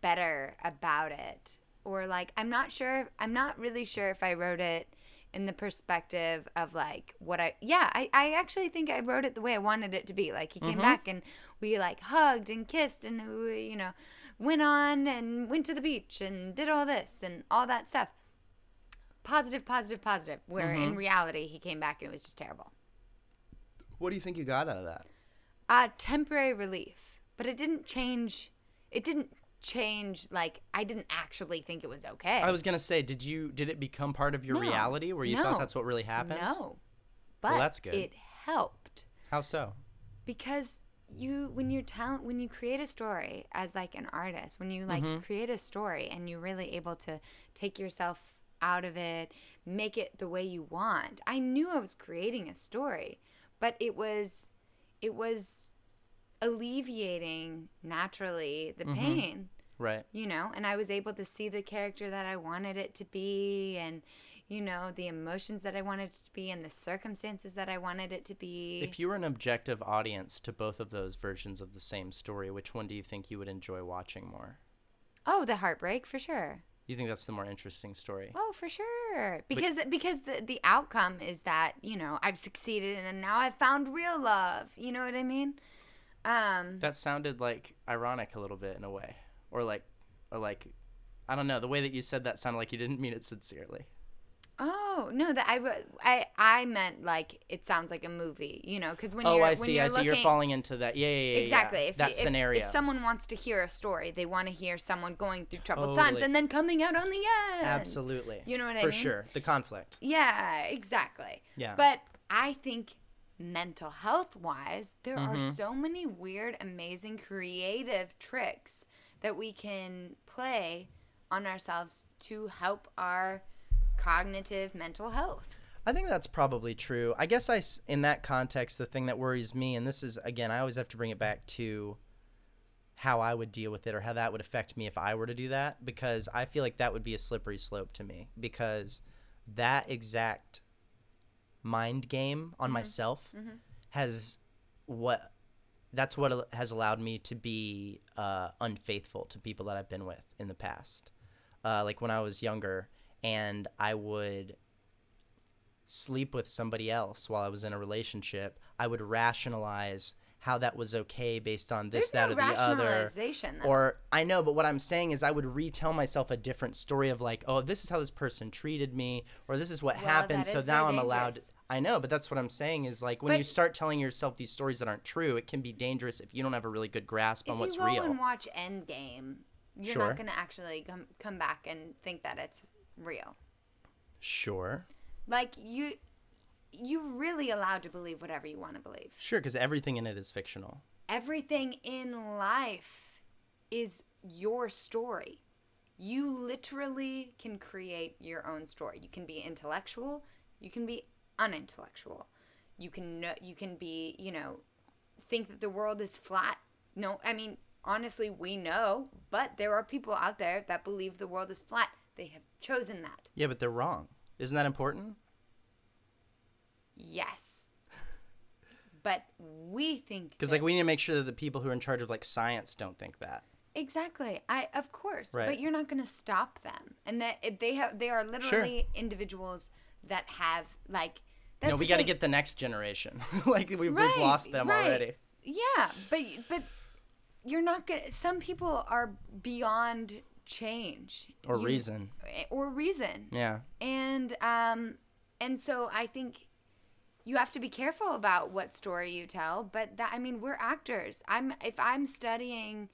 better about it. Or, like, I'm not sure, I'm not really sure if I wrote it in the perspective of, like, what I, yeah, I, I actually think I wrote it the way I wanted it to be. Like, he came mm-hmm. back and we, like, hugged and kissed and, we, you know, went on and went to the beach and did all this and all that stuff. Positive, positive, positive. Where in reality, he came back and it was just terrible. What do you think you got out of that? uh temporary relief but it didn't change it didn't change like i didn't actually think it was okay I was gonna say, did you did it become part of your No. reality where you thought that's what really happened? no but that's good. it helped How so? because you when you're talent when you create a story as like an artist when you like Mm-hmm. create a story and you're really able to take yourself out of it make it the way you want i knew i was creating a story but it was it was alleviating naturally the Mm-hmm. pain Right. you know and i was able to see the character that i wanted it to be and you know the emotions that i wanted it to be and the circumstances that i wanted it to be If you were an objective audience to both of those versions of the same story, which one do you think you would enjoy watching more? oh the heartbreak for sure You think that's the more interesting story? Oh, for sure. Because because the the outcome is that you know I've succeeded and now I've found real love. You know what I mean? Um. That sounded like ironic a little bit in a way, or like, or like, I don't know. The way that you said that sounded like you didn't mean it sincerely. Oh no, that I I I meant like it sounds like a movie. You know, because when oh, you're I when see. you're I see. You're falling into that. Yeah, yeah, yeah. yeah. Exactly. If, that if, scenario. If someone wants to hear a story, they want to hear someone going through troubled times and then coming out on the end. Absolutely. You know what I For mean? For sure. The conflict. Yeah, exactly. Yeah. But I think mental health wise, there are Mm-hmm. so many weird, amazing, creative tricks that we can play on ourselves to help our cognitive mental health. I think that's probably true. I guess I, in that context, the thing that worries me, and this is again, I always have to bring it back to how I would deal with it or how that would affect me if I were to do that, because I feel like that would be a slippery slope to me, because that exact mind game on myself has what that's what has allowed me to be uh, unfaithful to people that I've been with in the past. Uh, like when I was younger, and I would sleep with somebody else while I was in a relationship, I would rationalize how that was okay based on this, There's that, no or the other. though. Or I know, but what I'm saying is I would retell myself a different story of like, oh, this is how this person treated me, or this is what Well, happened. So now I'm allowed. I know, but that's what I'm saying is like when you start telling yourself these stories that aren't true, it can be dangerous if you don't have a really good grasp on what's real. if you go real. and watch Endgame, you're Sure. not going to actually come come back and think that it's real. Sure. Like you you're really allowed to believe whatever you want to believe. Sure, because everything in it is fictional. Everything in life is your story. You literally can create your own story. You can be intellectual, you can be unintellectual. You can you can be, you know, think that the world is flat. No, I mean, honestly, we know, but there are people out there that believe the world is flat. They have chosen that. Yeah, but they're wrong. Isn't that important? Yes. But we think Because like we need to make sure that the people who are in charge of like science don't think that. Exactly. I of course, Right. but you're not going to stop them. And that they have they are literally individuals that have like that's no, we got to get the next generation. like we've, we've lost them right. already. Yeah, but but you're not going to some people are beyond change Or You- reason. or reason. Yeah. And um and so I think you have to be careful about what story you tell, but that I mean, we're actors. I'm if I'm studying,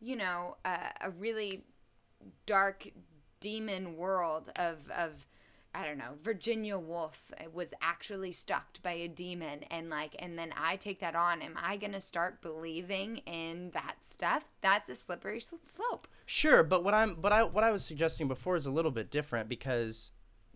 you know, a, a really dark demon world of of I don't know, Virginia Woolf was actually stalked by a demon and like and then I take that on, am I going to start believing in that stuff? That's a slippery slope. Sure, but what I'm but I what I was suggesting before is a little bit different because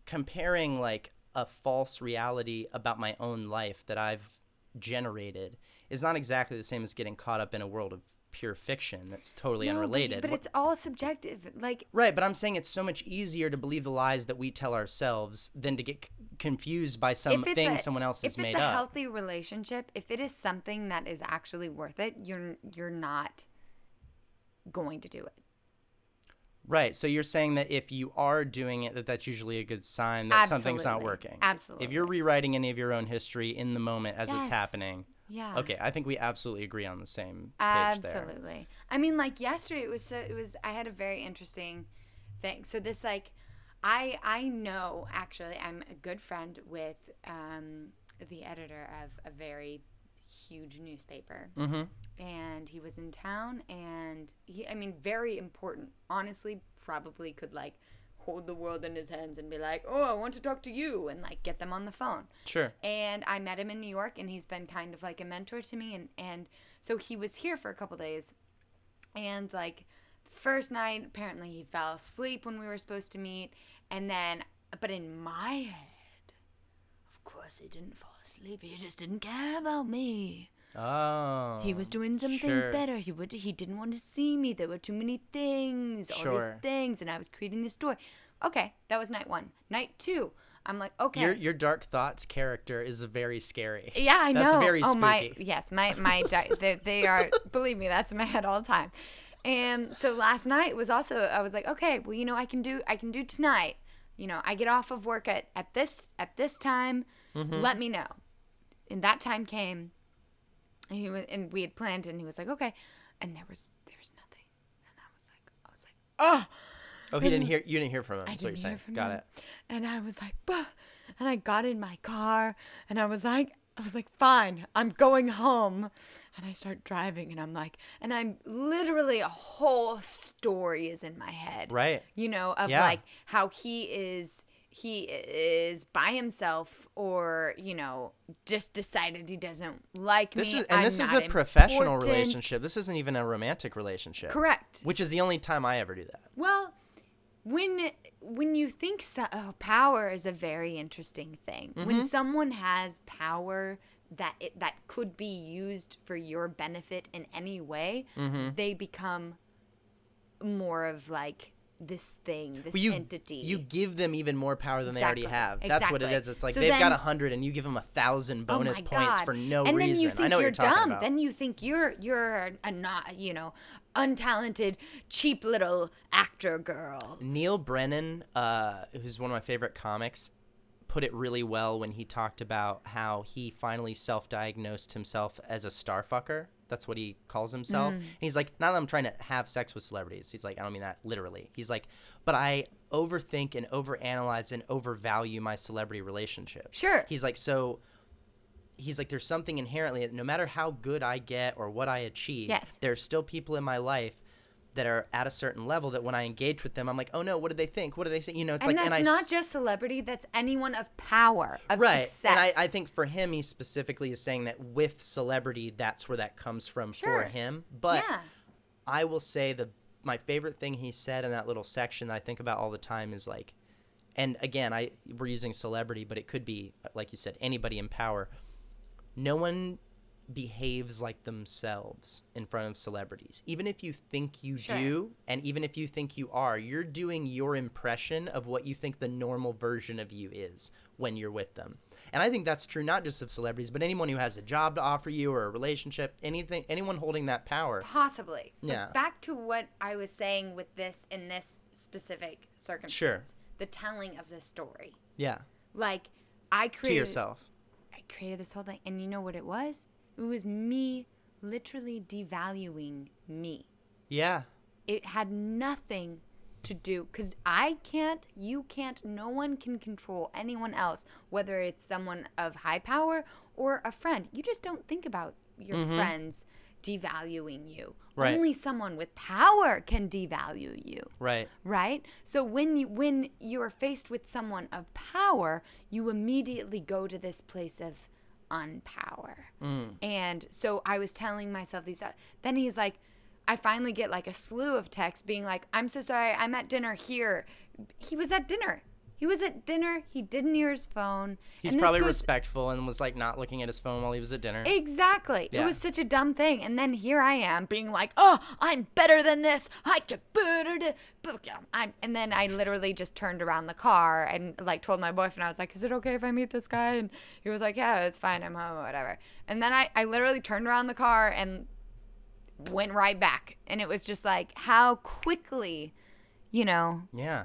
comparing like a false reality about my own life that I've generated is not exactly the same as getting caught up in a world of pure fiction that's totally No, unrelated. But, What- it's all subjective. Like Right, but I'm saying it's so much easier to believe the lies that we tell ourselves than to get c- confused by something someone else has made up. if it's a healthy relationship, if it is something that is actually worth it, you're you're not going to do it. Right. So you're saying that if you are doing it, that that's usually a good sign that something's not working. Absolutely. If you're rewriting any of your own history in the moment as Yes. it's happening. Yeah. Okay, I think we absolutely agree on the same page there. Absolutely. I mean, like yesterday, it was so. It was. I had a very interesting thing. So this, like, I I know actually, I'm a good friend with um, the editor of a very huge newspaper, Mm-hmm. and he was in town, and he, I mean, very important. Honestly, probably could like hold the world in his hands and be like, "Oh, I want to talk to you," and like get them on the phone Sure. and I met him in New York, and he's been kind of like a mentor to me, and and so he was here for a couple days, and like first night apparently he fell asleep when we were supposed to meet, and then but in my head, of course he didn't fall asleep. He just didn't care about me. Oh. He was oh, doing something sure. better. He would. He didn't want to see me. There were too many things, all Sure. these things, and I was creating this story. Okay, that was night one. Night two, I'm like, okay, Your your dark thoughts character is very scary. Yeah, I know. That's very oh my, spooky. yes, my my di- they, they are. Believe me, that's in my head all the time. And so last night was also. I was like, okay, well, you know, I can do I can do tonight. You know, I get off of work at at this at this time. Mm-hmm. Let me know. And that time came. And he was, and we had planned, and he was like, okay. And there was there was nothing. And I was like, I was like, oh. Oh, he didn't hear. You didn't hear from him. I That's what you're saying. from Got him. it. And I was like, bah. and I got in my car and I was like, I was like, fine, I'm going home. And I start driving and I'm like, and I'm literally a whole story is in my head. Right. You know, of Yeah. like how he is he is by himself or, you know, just decided he doesn't like This me. is and I'm this is a professional important. relationship. This isn't even a romantic relationship. Correct. Which is the only time I ever do that. Well, when when you think so, oh, power is a very interesting thing. Mm-hmm. When someone has power that it, that could be used for your benefit in any way, Mm-hmm. they become more of like this thing, this Well, you entity. you give them even more power than they already have. That's what it Exactly. is. It's like So they've got a hundred, and you give them a thousand bonus my points God. for no and reason. then you think I know you're what you're dumb. about. Then you think you're you're a not you know untalented, cheap little actor girl. Neal Brennan, uh, who's one of my favorite comics, put it really well when he talked about how he finally self-diagnosed himself as a starfucker. That's what he calls himself. Mm. And he's like, not that I'm trying to have sex with celebrities. He's like, I don't mean that literally. He's like, but I overthink and overanalyze and overvalue my celebrity relationships. Sure. He's like, so he's like, there's something inherently, that no matter how good I get or what I achieve, Yes. there's still people in my life that are at a certain level that when I engage with them, I'm like, oh no, what do they think? What do they say? You know, it's and like, and I not just celebrity. That's anyone of power, of right. success. And I, I think for him, he specifically is saying that with celebrity, that's where that comes from Sure. for him. But yeah, I will say the my favorite thing he said in that little section that I think about all the time is like, and again, I we're using celebrity, but it could be like you said, anybody in power. No one behaves like themselves in front of celebrities. Even if you think you Sure. do, and even if you think you are, you're doing your impression of what you think the normal version of you is when you're with them. And I think that's true not just of celebrities, but anyone who has a job to offer you or a relationship, anything anyone holding that power. Possibly. But Yeah. back to what I was saying with this in this specific circumstance. Sure. The telling of the story. Yeah. Like I created To yourself. I created this whole thing and you know what it was? It was me literally devaluing me. Yeah. It had nothing to do cuz I can't, you can't, no one can control anyone else whether it's someone of high power or a friend. You just don't think about your friends devaluing you. Mm-hmm. Right. Only someone with power can devalue you Right. right so when you when you are faced with someone of power you immediately go to this place of unpower mm. and so i was telling myself these uh, then he's like i finally get like a slew of texts being like i'm so sorry i'm at dinner here. He was at dinner he was at dinner he didn't hear his phone He's probably goes- respectful and was like not looking at his phone while he was at dinner. Exactly. It was such a dumb thing. And then here I am being like, oh, I'm better than this. I can better I'm, and then I literally just turned around the car and like told my boyfriend, I was like, is it okay if I meet this guy? And he was like, yeah, it's fine. I'm home whatever. And then I, I literally turned around the car and went right back. And it was just like how quickly, you know, yeah.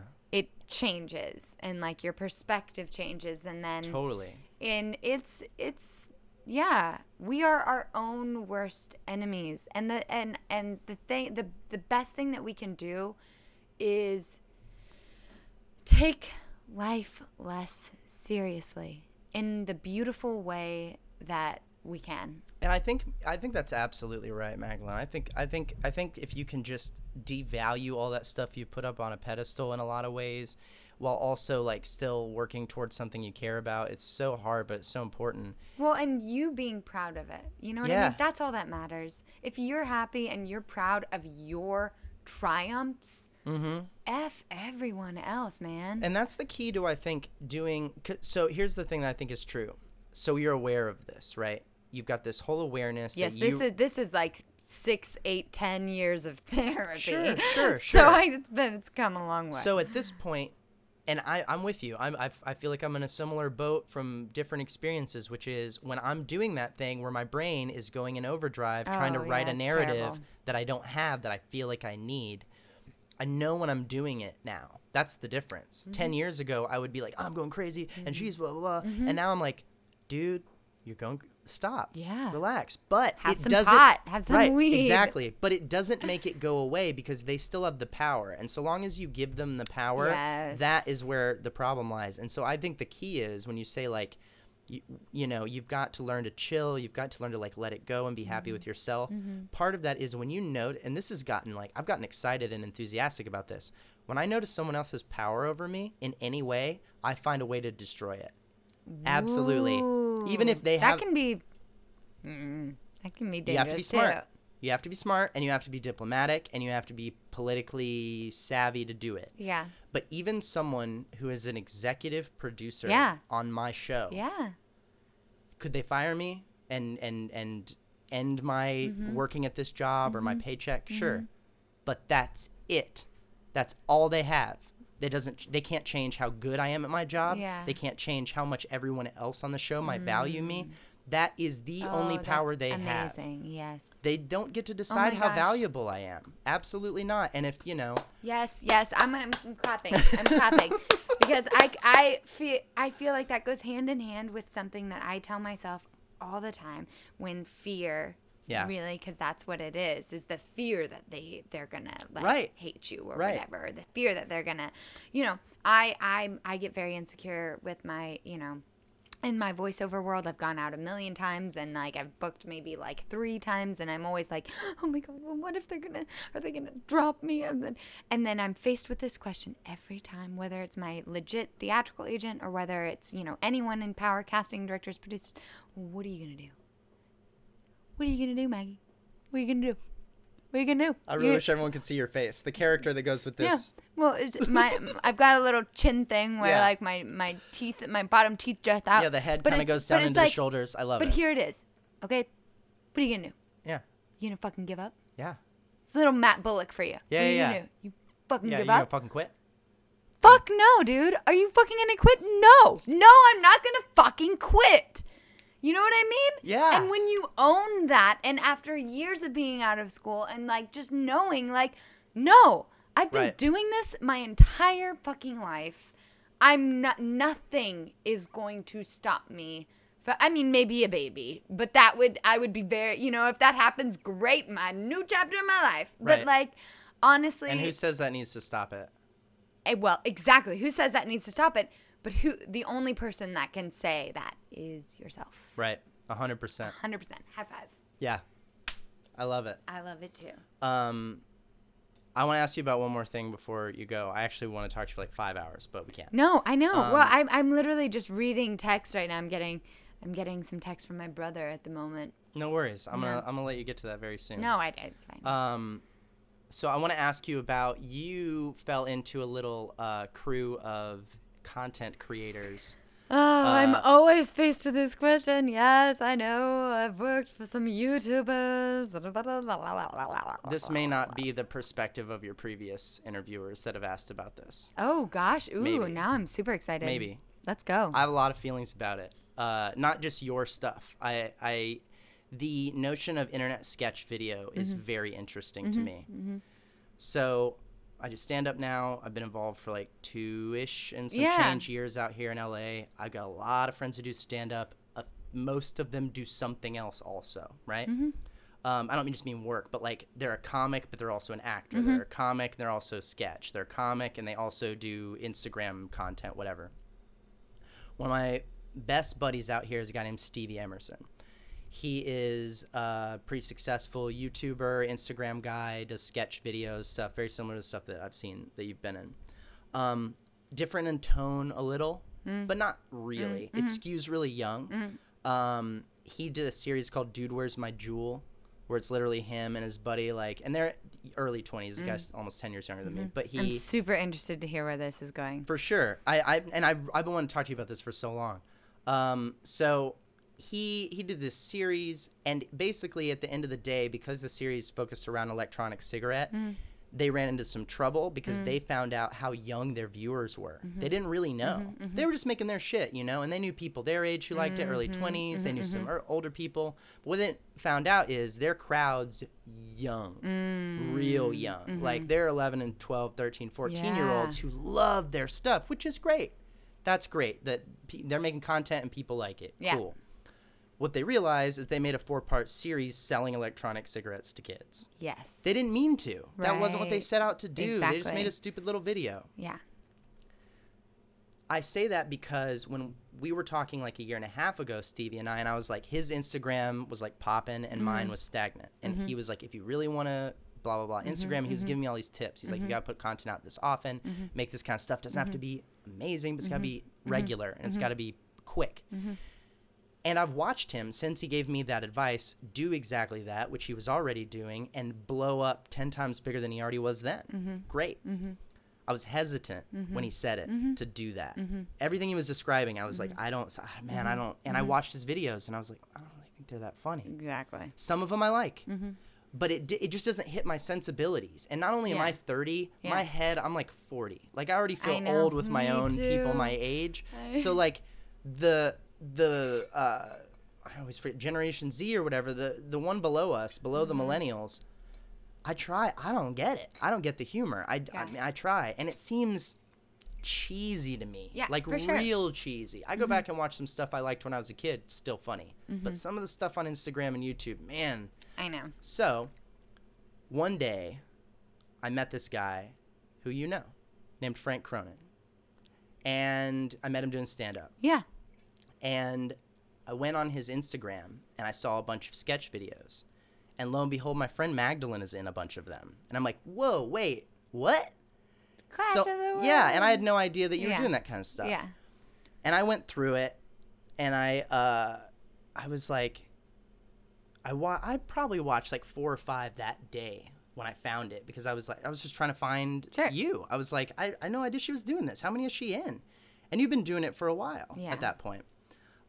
Changes and like your perspective changes. And then Totally. and it's it's yeah we are our own worst enemies and the and and the thing the the best thing that we can do is take life less seriously in the beautiful way that we can And I think I think that's absolutely right, Magdalene. I think I think I think if you can just devalue all that stuff you put up on a pedestal in a lot of ways, while also like still working towards something you care about, it's so hard, but it's so important. well and you being proud of it you know what i Yeah. mean that's all that matters if you're happy and you're proud of your triumphs mm-hmm. f everyone else man And that's the key to I think doing. So here's the thing that I think is true. So you're aware of this, right? You've got this whole awareness. Yes, that this you, is this is like six, eight, ten years of therapy. Sure, sure, So sure. I, it's been it's come a long way. So at this point, and I, I'm with you. I'm, I, I feel like I'm in a similar boat from different experiences, which is when I'm doing that thing where my brain is going in overdrive, trying to Oh, write a narrative terrible. that I don't have that I feel like I need. I know when I'm doing it now. That's the difference. Mm-hmm. 10 years ago, I would be like, I'm going crazy, and she's blah, blah, blah. And now I'm like, dude, you're going, stop. Mm-hmm. Yeah. Relax. But Have it some doesn't. pot, have some right, weed. Exactly. But it doesn't make it go away because they still have the power. And so long as you give them the power, that Yes. is where the problem lies. And so I think the key is when you say like, you, you know, you've got to learn to chill. You've got to learn to like let it go and be happy Mm-hmm. with yourself. Part of that is when you note, and this has gotten like I've gotten excited and enthusiastic about this. When I notice someone else has power over me in any way, I find a way to destroy it. Absolutely. Even if Ooh, they that have, can be mm, that can be dangerous you have to be too. smart. You have to be smart, and you have to be diplomatic, and you have to be politically savvy to do it. Yeah, But even someone who is an executive producer Yeah. on my show, yeah, could they fire me and and and end my Mm-hmm. working at this job or my paycheck? Sure, but that's it. That's all they have. They doesn't. They can't change how good I am at my job. Yeah. Mm. They can't change how much everyone else on the show might value me. That is the only Oh, power that's they have. amazing. Yes. They don't get to decide how gosh. valuable I am. Absolutely not. And if you know, Yes, yes. I'm gonna, I'm clapping. I'm clapping because I I feel I feel like that goes hand in hand with something that I tell myself all the time when fear. Yeah. Really, because that's what it is. Is the fear that they they're gonna like Right. hate you or Right. whatever. The fear that they're gonna, you know. I I I get very insecure with my you know in my voiceover world i've gone out a million times and like i've booked maybe like three times and i'm always like oh my god well what if they're gonna are they gonna drop me and then and then i'm faced with this question every time whether it's my legit theatrical agent or whether it's you know anyone in power casting directors producers what are you gonna do what are you gonna do maggie what are you gonna do what are you gonna do I You- really wish everyone could see your face. The character that goes with this. yeah. Well, my I've got a little chin thing where Yeah. like my my teeth, my bottom teeth jut out. Yeah, the head kind of goes down into like- the shoulders. I love But it. But here it is. Okay. What are you gonna do? Yeah. You gonna fucking give up? Yeah. It's a little Matt Bullock for you. Yeah, what are yeah, you yeah. gonna? You fucking Yeah. You give gonna up? fucking quit? Fuck no, dude. Are you fucking gonna quit? No. No, I'm not gonna fucking quit. You know what I mean? Yeah. And when you own that, and after years of being out of school and like just knowing, like, no, I've been Right. doing this my entire fucking life. I'm not, nothing is going to stop me. I mean, maybe a baby, but that would, I would be very, you know, if that happens, great, my new chapter in my life. Right. But like, honestly, And who says that needs to stop it? Eh, well, exactly. Who says that needs to stop it? But who? The only person that can say that is yourself. Right. A hundred percent. Hundred percent. High five. Yeah. I love it. I love it too. Um, I want to ask you about one more thing before you go. I actually want to talk to you for like five hours, but we can't. No, I know. Um, well, I'm I'm literally just reading text right now. I'm getting I'm getting some text from my brother at the moment. No worries. I'm gonna I'm gonna let you get to that very soon. No, I it's fine. Um, so I want to ask you about you fell into a little uh, crew of content creators. Oh, I'm uh, always faced with this question. Yes, I know. I've worked for some YouTubers. This may not be the perspective of your previous interviewers that have asked about this. Oh gosh. Ooh, Maybe. now I'm super excited. Maybe. Let's go. I have a lot of feelings about it. Uh, not just your stuff. I, I, the notion of internet sketch video is Mm-hmm. very interesting to me. So, I just stand up now. I've been involved for like two ish and some Yeah. change years out here in LA. I've got a lot of friends who do stand up. Uh, most of them do something else also, right? Mm-hmm. Um, I don't mean just mean work, but like they're a comic, but they're also an actor. Mm-hmm. They're a comic, and they're also sketch. They're a comic, and they also do Instagram content, whatever. One of my best buddies out here is a guy named Stevie Emerson. He is a pretty successful YouTuber, Instagram guy, does sketch videos, stuff very similar to stuff that I've seen that you've been in. Um, different in tone a little, but not really. It skews really young. Um, he did a series called Dude, Where's My Juul? Where it's literally him and his buddy, like, and they're early 20s. This guy's almost 10 years younger than me. But he, I'm super interested to hear where this is going. for sure. I, I and I I've been wanting to talk to you about this for so long. Um, so he he did this series, and basically at the end of the day, because the series focused around electronic cigarette, mm. they ran into some trouble because mm. they found out how young their viewers were. Mm-hmm. They didn't really know. Mm-hmm, mm-hmm. They were just making their shit, you know, and they knew people their age who liked it, early 20s. They knew some er- older people. But what they found out is their crowd's young, mm. real young. Like they're 11 and 12, 13, 14 year olds who love their stuff, which is great. That's great that pe- they're making content and people like it. Yeah. Cool. What they realized is they made a four part series selling electronic cigarettes to kids. Yes. They didn't mean to. Right. That wasn't what they set out to do. Exactly. They just made a stupid little video. yeah. I say that because when we were talking like a year and a half ago, Stevie and I, and I was like, his Instagram was like popping and Mm-hmm. mine was stagnant. And he was like, if you really want to blah, blah, blah, Mm-hmm, Instagram, he was giving me all these tips. He's like, you got to put content out this often, Mm-hmm. make this kind of stuff. Doesn't have to be amazing, but it's got to be regular and Mm-hmm. it's got to be quick. And I've watched him since he gave me that advice do exactly that, which he was already doing, and blow up 10 times bigger than he already was then. Mm-hmm. Great. Mm-hmm. I was hesitant when he mm-hmm. said it mm-hmm. to do that. Everything he was describing, I was like, I don't, ah, man, I don't. And I watched his videos and I was like, I don't really think they're that funny. Exactly. Some of them I like. But it, it just doesn't hit my sensibilities. And not only am I 30, Yeah. my head, I'm like 40. Like, I already feel know. old with my Me own people my age. I- So, like, the, the, uh, I always forget, Generation Z or whatever, the, the one below us, below Mm-hmm. the millennials, I try. I don't get it. I don't get the humor. I, I, mean, I try. And it seems cheesy to me. Yeah, like for sure. Mm-hmm. real cheesy. I go back and watch some stuff I liked when I was a kid, still funny. But some of the stuff on Instagram and YouTube, man. I know. So, one day, I met this guy who you know, named Frank Cronin. And I met him doing stand up. Yeah. And I went on his Instagram and I saw a bunch of sketch videos. And lo and behold, my friend Magdalene is in a bunch of them. And I'm like, whoa, wait, what? Clash so of the yeah, and I had no idea that you Yeah. were doing that kind of stuff. Yeah. And I went through it, and I uh, I was like, I wa- I probably watched like four or five that day when I found it because I was like I was just trying to find Sure. you. I was like, I I no idea she was doing this. How many is she in? And you've been doing it for a while Yeah. at that point.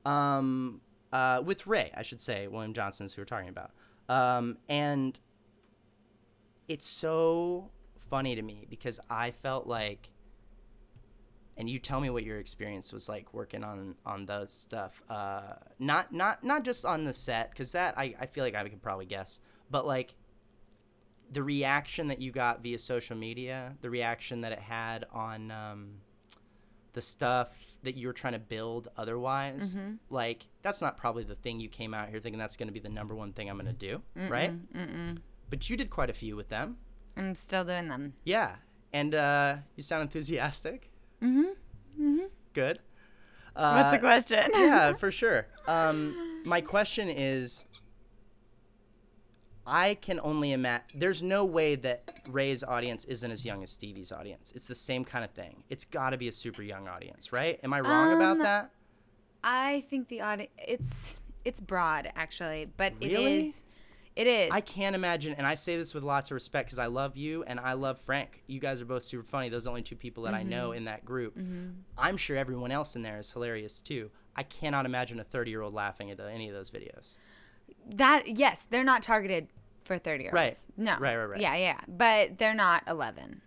Um, uh, with Ray, I should say, William Johnson's who we're talking about. Um, and it's so funny to me because I felt like, and you tell me what your experience was like working on on those stuff. Uh, not not not just on the set because that I, I feel like I could probably guess, but like the reaction that you got via social media, the reaction that it had on um, the stuff that you were trying to build otherwise, like that's not probably the thing you came out here thinking that's going to be the number one thing I'm going to do, right? Mm-mm. But you did quite a few with them. I'm still doing them. Yeah. And uh, you sound enthusiastic. Mm-hmm. Mm-hmm. Good. What's the Uh, question? yeah, for sure. Um, my question is I can only imagine there's no way that Ray's audience isn't as young as Stevie's audience. It's the same kind of thing. It's got to be a super young audience, right? Am I wrong about Um, that? I think the audience it's it's broad actually, but Really? it is it is. I can't imagine, and I say this with lots of respect because I love you and I love Frank. You guys are both super funny. Those are the only two people that I know Mm-hmm. in that group. I'm sure everyone else in there is hilarious too. I cannot imagine a 30 year old laughing at any of those videos. that yes, they're not targeted for 30 year olds. Right. No. Right, right, right. Yeah, yeah, but they're not 11.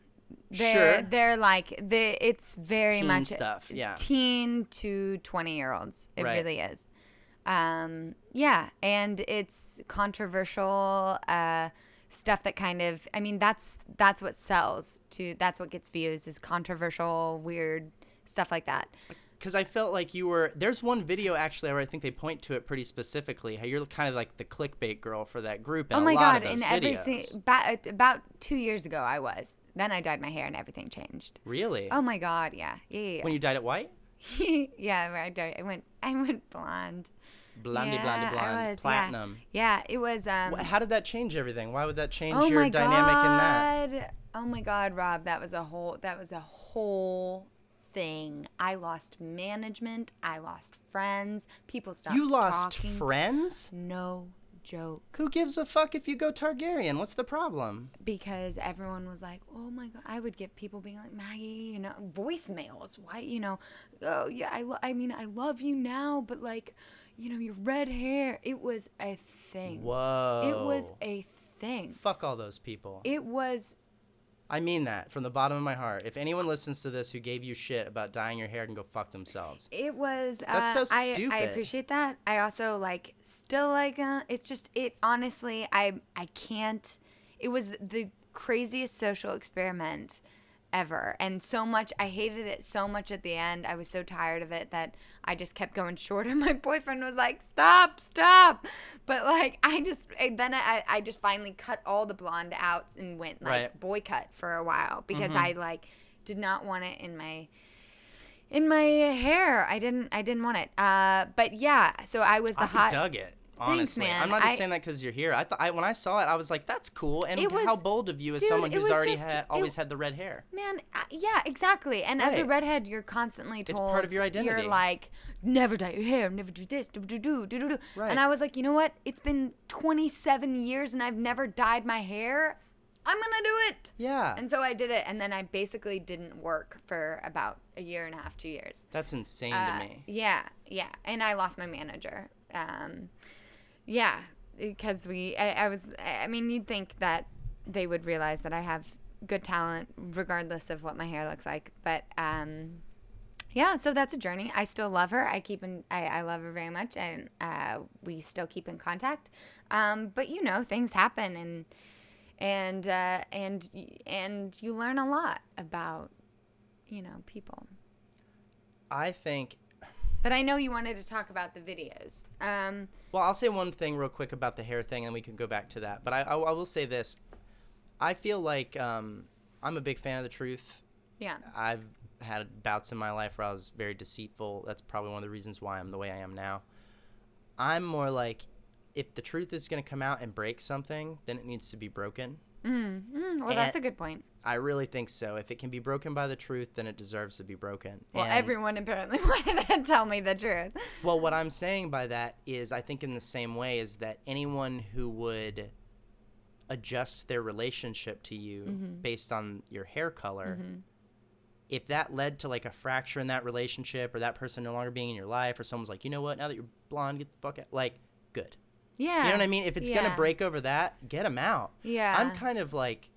They're Sure. they're like they it's very Teen much stuff, yeah. Teen to 20 year olds. It Right. really is. Um yeah, and it's controversial uh stuff that kind of I mean that's that's what sells to that's what gets views is controversial weird stuff like that. Because I felt like you were. There's one video actually where I think they point to it pretty specifically. How you're kind of like the clickbait girl for that group. In oh a my lot god! those every videos. si- ba- about two years ago, I was. Then I dyed my hair, and everything changed. really? Oh my god! Yeah, yeah, yeah. when you dyed it white, yeah. yeah, I, dyed, I went. I went blonde. blondie, yeah, blondie, blonde, was, platinum. Yeah, it was. Um, How did that change everything? Why would that change oh your dynamic in god! that? Oh my god, Rob, that was a whole. That was a whole thing. I lost management. I lost friends. People stopped. You lost talking. friends? No joke. Who gives a fuck if you go Targaryen? What's the problem? because everyone was like, "Oh my god!" I would get people being like, "Maggie, you know, voicemails. Why, you know, oh yeah, I, lo- I mean, I love you now, but like, you know, your red hair." It was a thing. Whoa. It was a thing. Fuck all those people. It was. I mean that from the bottom of my heart. If anyone listens to this who gave you shit about dyeing your hair, can go fuck themselves. It was. That's uh, so I, I appreciate that. I also like still like. Uh, it's just it. Honestly, I I can't. It was the craziest social experiment ever, and so much. I hated it so much at the end. I was so tired of it that I just kept going shorter. My boyfriend was like, "Stop, stop!" But like, I just and then I I just finally cut all the blonde out and went like Right. boy cut for a while because Mm-hmm. I like did not want it in my in my hair. I didn't I didn't want it. Uh, but yeah, so I was the I hot. dug it. Honestly, man. I'm not just I- saying that because you're here. I thought I, when I saw it, I was like, "That's cool." And It how bold of you as dude, someone who's already just- had it- always had the red hair. Man, uh, yeah, exactly. And as a redhead, you're constantly told part of your identity. You're like, never dye your hair, never do this, do do do do do do. Right. And I was like, you know what? It's been 27 years and I've never dyed my hair. I'm gonna do it. Yeah, And so I did it, and then I basically didn't work for about a year and a half, two years. that's insane Uh, to me. Yeah, yeah, and I lost my manager. Um, yeah, because we, I, I was, I mean, you'd think that they would realize that I have good talent regardless of what my hair looks like, but um, yeah, so that's a journey. I still love her. I keep in, I, I love her very much, and uh, we still keep in contact. Um, but you know, things happen, and and uh, and and you learn a lot about you know people. I think. But I know you wanted to talk about the videos. Um, Well, I'll say one thing real quick about the hair thing, and we can go back to that. But I, I, I will say this: I feel like um, I'm a big fan of the truth. yeah. I've had bouts in my life where I was very deceitful. That's probably one of the reasons why I'm the way I am now. I'm more like, if the truth is going to come out and break something, then it needs to be broken. Mm, mm, well, that's a good point. I really think so. If it can be broken by the truth, then it deserves to be broken. Well, And- everyone apparently wanted to tell me the truth. Well, what I'm saying by that is, I think in the same way is that anyone who would adjust their relationship to you Mm-hmm. based on your hair color if that led to like a fracture in that relationship or that person no longer being in your life or someone's like, you know what, now that you're blonde, get the fuck out. Like, good. Yeah. You know what I mean? If it's gonna break over that, get them out. Yeah. I'm kind of like,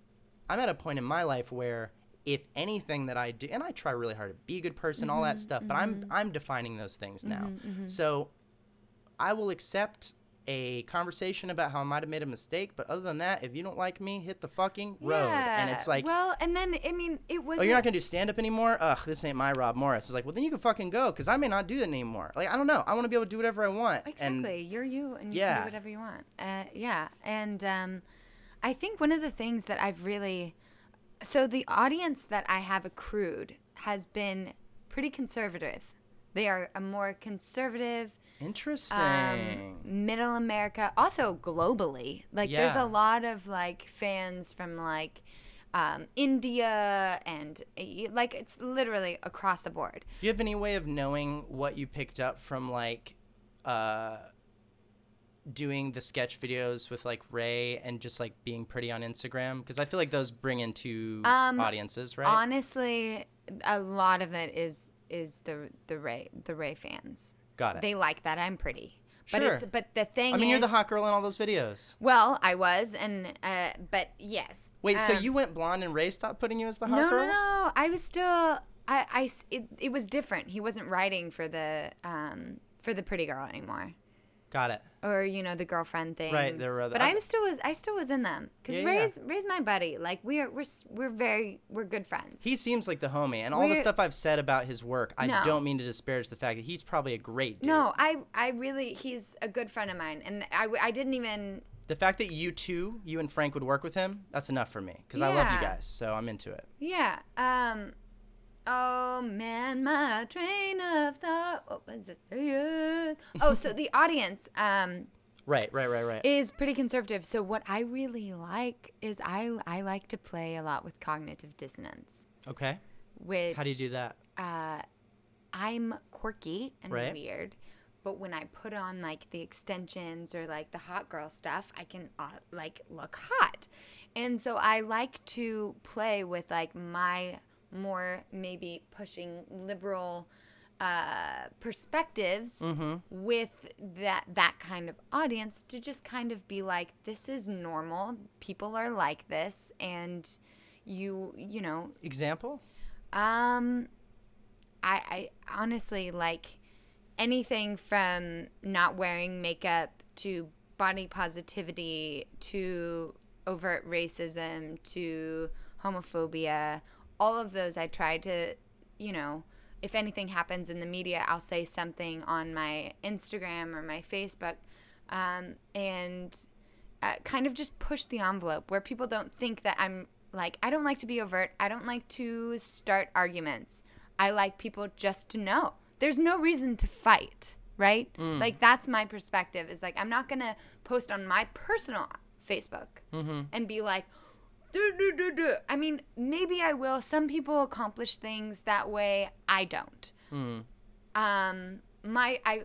I'm at a point in my life where if anything that I do, and I try really hard to be a good person, all Mm-hmm, that stuff, but I'm mm-hmm. I'm defining those things now. Mm-hmm. Mm-hmm. So I will accept a conversation about how I might have made a mistake, but other than that, if you don't like me, hit the fucking road. And it's like, well, and then I mean, it was. oh, you're not gonna do stand up anymore? Ugh, this ain't my Rob Morris. It's like, well, then you can fucking go, because I may not do that anymore. Like, I don't know. I want to be able to do whatever I want. And Exactly. You're you, and you can Yeah. do whatever you want. Uh, yeah, and um, I think one of the things that I've really, so the audience that I have accrued has been pretty conservative. They are a more conservative, interesting. um, middle America, also globally. Like, there's a lot of like fans from like. Um, India and uh, like it's literally across the board. Do you have any way of knowing what you picked up from like uh doing the sketch videos with like Ray and just like being pretty on Instagram? Because I feel like those bring in two Um, audiences, right? Honestly, a lot of it is is the the Ray the Ray fans. Got it. They like that I'm pretty. But Sure. it's but the thing I mean, you're the hot girl in all those videos. Well, I was and uh but yes. Wait, so Um, you went blonde and Ray stopped putting you as the hot No, girl? no, no. I was still I, I it, it was different. He wasn't writing for the um for the pretty girl anymore. Got it. Or you know the girlfriend thing. Right, there were other- But I was still was I still was in them because Yeah, yeah. Ray's Ray's my buddy. Like we're we're we're very we're good friends. He seems like the homie, and all the We're- stuff I've said about his work, I No. don't mean to disparage the fact that he's probably a great dude. No, I I really he's a good friend of mine, and I I didn't even The fact that you two, you and Frank would work with him, that's enough for me. Because I love you guys, so I'm into it. yeah um oh man my train of thought what was it oh so the audience um Right, right, right, right. is pretty conservative so what I really like is I I like to play a lot with cognitive dissonance okay. which How do you do that? uh, I'm quirky and Right. weird, but when I put on like the extensions or like the hot girl stuff, I can uh, like look hot. And so I like to play with like my more maybe pushing liberal uh, perspectives Mm-hmm. with that that kind of audience to just kind of be like this is normal people are like this and you you know Example? um, I, I honestly like anything from not wearing makeup to body positivity to overt racism to homophobia. All of those I try to, you know, if anything happens in the media, I'll say something on my Instagram or my Facebook um, and uh, kind of just push the envelope where people don't think that I'm like, I don't like to be overt. I don't like to start arguments. I like people just to know. There's no reason to fight, right? Like, that's my perspective is like, I'm not going to post on my personal Facebook and be like, do, do, do, do. I mean, maybe I will. Some people accomplish things that way. I don't. Um, my, I,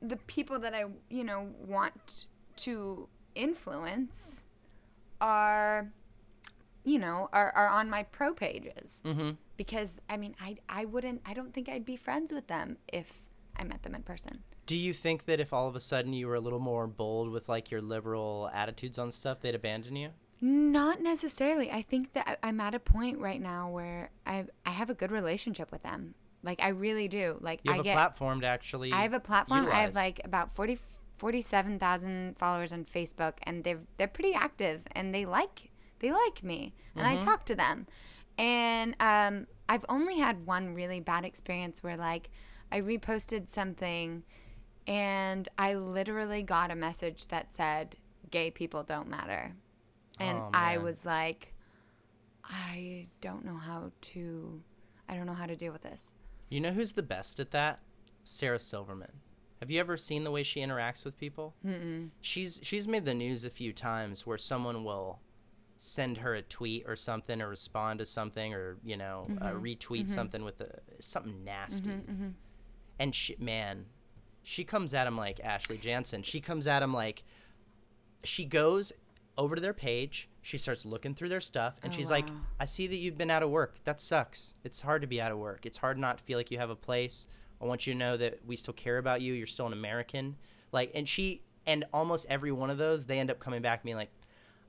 the people that I, you know, want to influence are, you know, are, are on my pro pages. Mm-hmm. Because, I mean, I, I wouldn't, I don't think I'd be friends with them if I met them in person. Do you think that if all of a sudden you were a little more bold with like your liberal attitudes on stuff, they'd abandon you? Not necessarily. I think that I'm at a point right now where I I have a good relationship with them. Like I really do. Like You have I a get platform to actually. I have a platform. I have like about 40 47,000 followers on Facebook and they're they're pretty active and they like they like me and I talk to them. And um I've only had one really bad experience where like I reposted something and I literally got a message that said gay people don't matter. And Oh, I was like I don't know how to I don't know how to deal with this. You know who's the best at that? Sarah Silverman. Have you ever seen the way she interacts with people? Mm-mm. She's she's made the news a few times where someone will send her a tweet or something or respond to something or you know uh, mm-hmm. retweet mm-hmm. something with a, something nasty. Mm-hmm, and she man, she comes at him like Ashley Jansen. She comes at him like she goes over to their page. She starts looking through their stuff, and Oh, she's like, "I see that you've been out of work. That sucks. It's hard to be out of work. It's hard not to feel like you have a place. I want you to know that we still care about you. You're still an American." Like, and she and almost every one of those, they end up coming back and being like,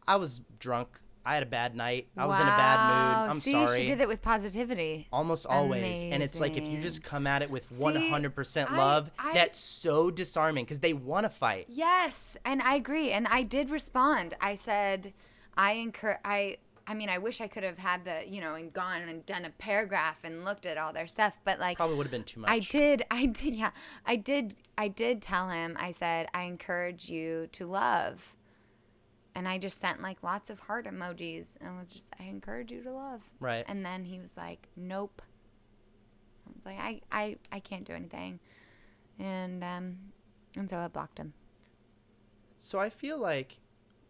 "I was drunk. I had a bad night. I was in a bad mood. I'm See, sorry." she did it with positivity. Almost always. And it's like if you just come at it with See, 100% love, I- that's so disarming because they want to fight. Yes, and I agree. And I did respond. I said, I encourage. I. I mean, I wish I could have had the, you know, and gone and done a paragraph and looked at all their stuff. But like, Probably would have been too much. I did. I did. Yeah, I did. I did tell him. I said, I encourage you to love. And I just sent like lots of heart emojis and was just, I encourage you to love. Right. And then he was like, Nope. I was like, I, I, I can't do anything. And um, and so I blocked him. So I feel like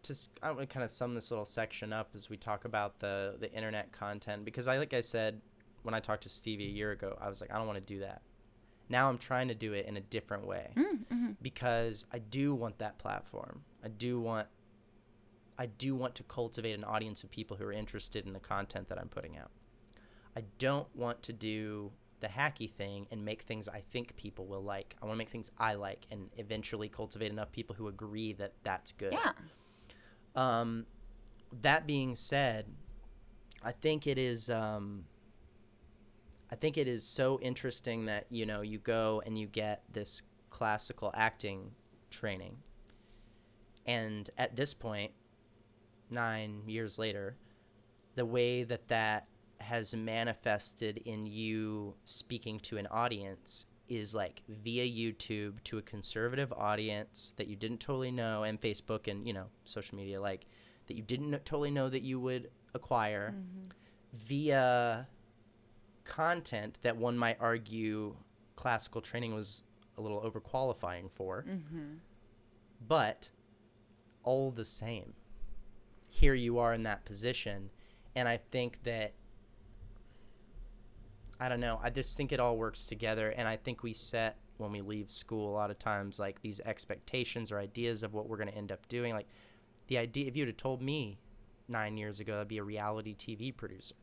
to s- I would kind of sum this little section up as we talk about the the internet content because I like I said when I talked to Stevie a year ago, I was like I don't want to do that. Now I'm trying to do it in a different way because I do want that platform. I do want I do want to cultivate an audience of people who are interested in the content that I'm putting out. I don't want to do the hacky thing and make things I think people will like. I want to make things I like and eventually cultivate enough people who agree that that's good. Yeah. Um, that being said, I think it is. Um, I think it is so interesting that you know you go and you get this classical acting training, and at this point, nine years later, the way that that has manifested in you speaking to an audience is like via YouTube to a conservative audience that you didn't totally know and Facebook and you know social media like that you didn't totally know that you would acquire mm-hmm. via content that one might argue classical training was a little overqualifying for. Mm-hmm. But all the same here you are in that position. And i think that i don't know i just think it all works together. And i think we set when we leave school a lot of times like these expectations or ideas of what we're going to end up doing. Like the idea if you have told me nine years ago i'd be a reality tv producer.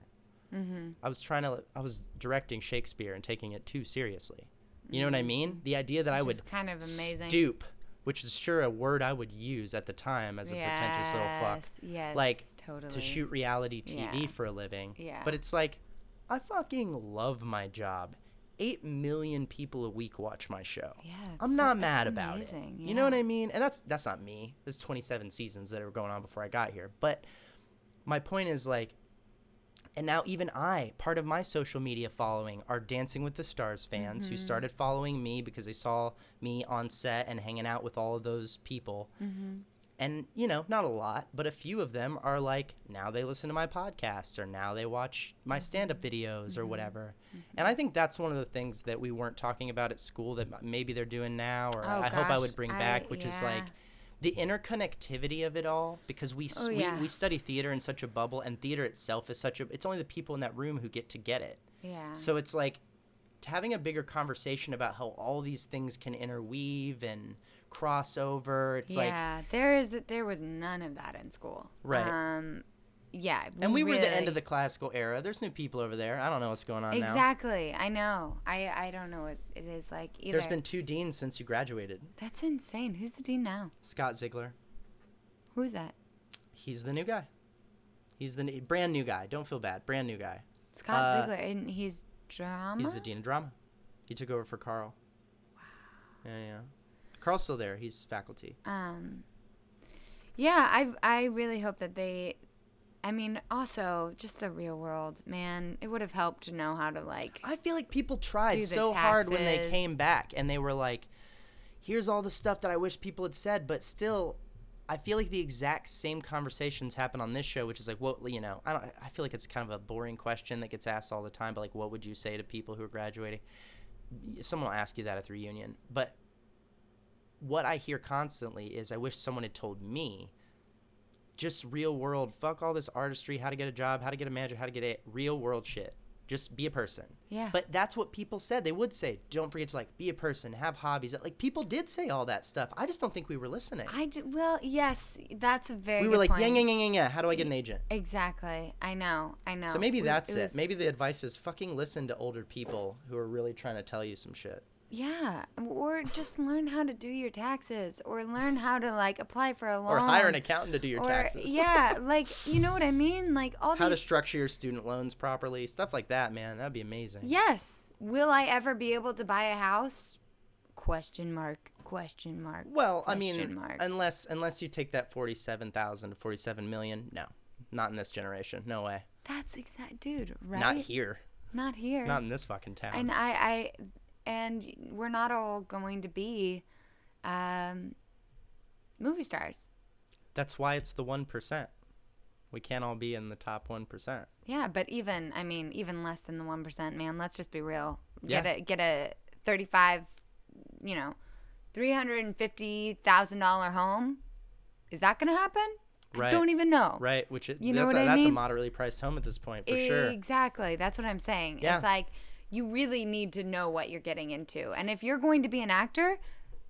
Mm-hmm. i was trying to i was directing shakespeare and taking it too seriously. You know what i mean? The idea that i would kind of amazing. stoop which is sure a word i would use at the time as a pretentious little fuck Yes, Yes. like, totally. to shoot reality TV Yeah. for a living. Yeah. But it's like, I fucking love my job. Eight million people a week watch my show. Yeah, I'm not mad about amazing, it. You know what. I mean? And that's that's not me. There's 27 seasons that were going on before I got here. But my point is like, and now even I, part of my social media following, are Dancing with the Stars fans Mm-hmm. who started following me because they saw me on set and hanging out with all of those people Mm-hmm. and you know not a lot but a few of them are like now they listen to my podcasts or now they watch my Mm-hmm. stand-up videos or whatever and i think that's one of the things that we weren't talking about at school that maybe they're doing now or Oh, i hope i would bring I- back which is like yeah. The interconnectivity of it all because we, Oh, we yeah. we study theater in such a bubble and theater itself is such a it's only the people in that room who get to get it Yeah. so it's like having a bigger conversation about how all these things can interweave and cross over it's like yeah, there is there was none of that in school. Right. Um, yeah. And we were the end of the classical era. There's new people over there. I don't know what's going on now. Exactly. I know. I I don't know what it is like either. There's been two deans since you graduated. That's insane. Who's the dean now? Scott Zigler. Who's that? He's the new guy. He's the n- brand new guy. Don't feel bad. Brand new guy. Scott Uh, Zigler, and he's drama. He's the dean of drama. He took over for Carl. Wow. Yeah, yeah. Carl's still there. He's faculty. Um, yeah, I I really hope that they. I mean, also just the real world, man. It would have helped to know how to like. I feel like people tried so hard when they came back and they were like, here's all the stuff that I wish people had said, but still I feel like the exact same conversations happen on this show, which is like, what you know, I don't. I feel like it's kind of a boring question that gets asked all the time, but like, what would you say to people who are graduating? Someone will ask you that at the reunion, but what I hear constantly is, I wish someone had told me, just real world, fuck all this artistry, how to get a job, how to get a manager, how to get a real world shit. Just be a person. Yeah. But that's what people said. They would say, don't forget to like be a person, have hobbies. Like people did say all that stuff. I just don't think we were listening. I d- well, yes, that's a very. we were like, yeah, yeah, yeah, yeah, yeah. How do I get an agent? Exactly. I know. I know. So maybe We- that's it. was- Maybe the advice is fucking listen to older people who are really trying to tell you some shit. Yeah, or just learn how to do your taxes, or learn how to like apply for a loan, Or hire an accountant to do your or- taxes. yeah, like you know what I mean. Like all How to structure your student loans properly, stuff like that, man. That'd be amazing. yes. Will I ever be able to buy a house? Question mark. Question mark. Well, I question mean, mark. unless unless you take that forty-seven thousand to forty-seven million, no, not in this generation. No way. That's exact, dude. Right? Not here. Not here. Not in this fucking town. and I, I, and we're not all going to be, um, movie stars. That's why it's the one percent. We can't all be in the top one percent. Yeah, but even I mean, even less than the one percent, man. Let's just be real. Yeah. Get a get a thirty-five, you know, three hundred and fifty thousand dollar home. Is that gonna happen? Right. I don't even know. Right, which it, You know that's, what a, I that's a moderately priced home at this point for sure. Exactly. That's what I'm saying. Yeah. It's like you really need to know what you're getting into. And if you're going to be an actor,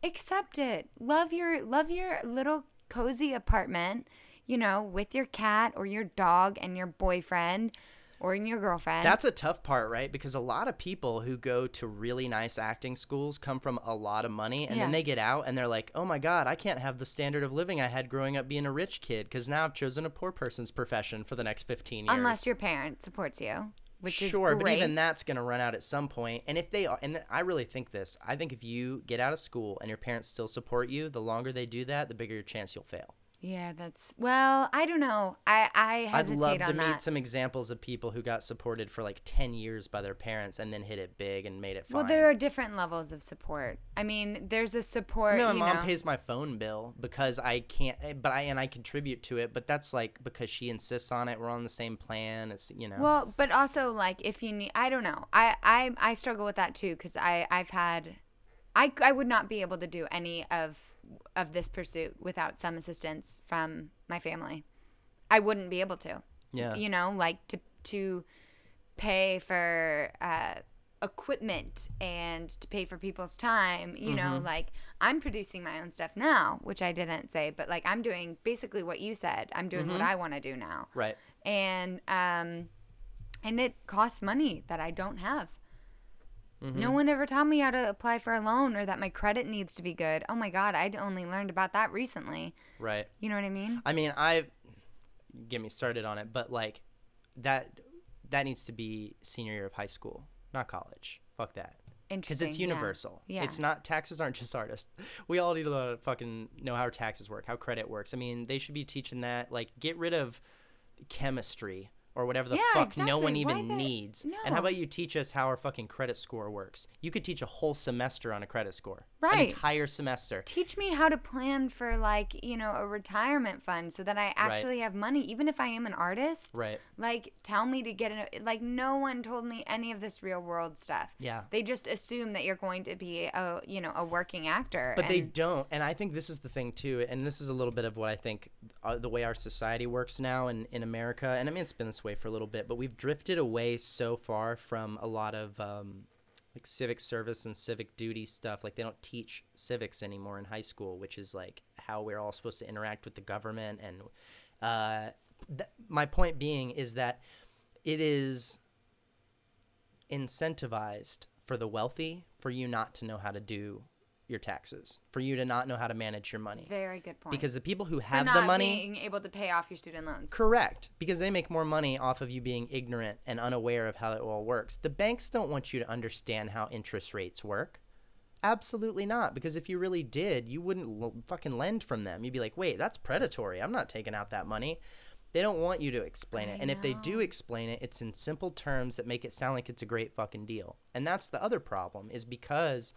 accept it. Love your love your little cozy apartment, you know, with your cat or your dog and your boyfriend or your girlfriend. That's a tough part, right? Because a lot of people who go to really nice acting schools come from a lot of money and Yeah. then they get out and they're like, oh my God, I can't have the standard of living I had growing up being a rich kid because now I've chosen a poor person's profession for the next 15 years. unless your parent supports you, which is sure, but even that's going to run out at some point. And if they are, and I really think this, I think if you get out of school and your parents still support you, the longer they do that, the bigger your chance you'll fail. Yeah, that's well, I don't know. I I I'd hesitate love to on meet some examples of people who got supported for like 10 years by their parents and then hit it big and made it fine. well, there are different levels of support. I mean, there's a support. No, my mom know, pays my phone bill because I can't, eh, but I and I contribute to it. But that's like because she insists on it. We're on the same plan. It's you know. Well, but also like if you need, I don't know. I I I struggle with that too because I I've had, I I would not be able to do any of of this pursuit without some assistance from my family. I wouldn't be able to. yeah. You know, like to to pay for uh, equipment and to pay for people's time. You know, Mm-hmm. like I'm producing my own stuff now, which I didn't say, but like I'm doing basically what you said. I'm doing Mm-hmm. what I want to do now Right. and um and it costs money that I don't have. Mm-hmm. No one ever taught me how to apply for a loan or that my credit needs to be good. Oh my god, I'd only learned about that recently. Right. You know what I mean? I mean, I get me started on it, but like that that needs to be senior year of high school, not college. Fuck that. Because it's yeah. universal. Yeah. It's not taxes aren't just artists. We all need to fucking know how taxes work, how credit works. I mean, they should be teaching that. Like, get rid of chemistry or whatever the Yeah, fuck no one exactly. Why even needs. And how about you teach us how our fucking credit score works? You could teach a whole semester on a credit score. An entire semester. Teach me how to plan for like, you know, a retirement fund so that I actually have money even if I am an artist. Right. Like tell me to get in like no one told me any of this real world stuff. Yeah. They just assume that you're going to be a, you know, a working actor. But they don't, and I think this is the thing too, and this is a little bit of what I think uh, the way our society works now in, in America, and I mean it's been this way for a little bit, but we've drifted away so far from a lot of um, like civic service and civic duty stuff. Like they don't teach civics anymore in high school, which is like how we're all supposed to interact with the government. And uh, th- my point being is that it is incentivized for the wealthy for you not to know how to do your taxes, for you to not know how to manage your money. Very good point. Because the people who have the money, being able to pay off your student loans. correct, because they make more money off of you being ignorant and unaware of how it all works. The banks don't want you to understand how interest rates work. Absolutely not, because if you really did, you wouldn't l- fucking lend from them. You'd be like, wait, that's predatory. I'm not taking out that money. They don't want you to explain it. I And if they do explain it, it's in simple terms that make it sound like it's a great fucking deal. And that's the other problem is because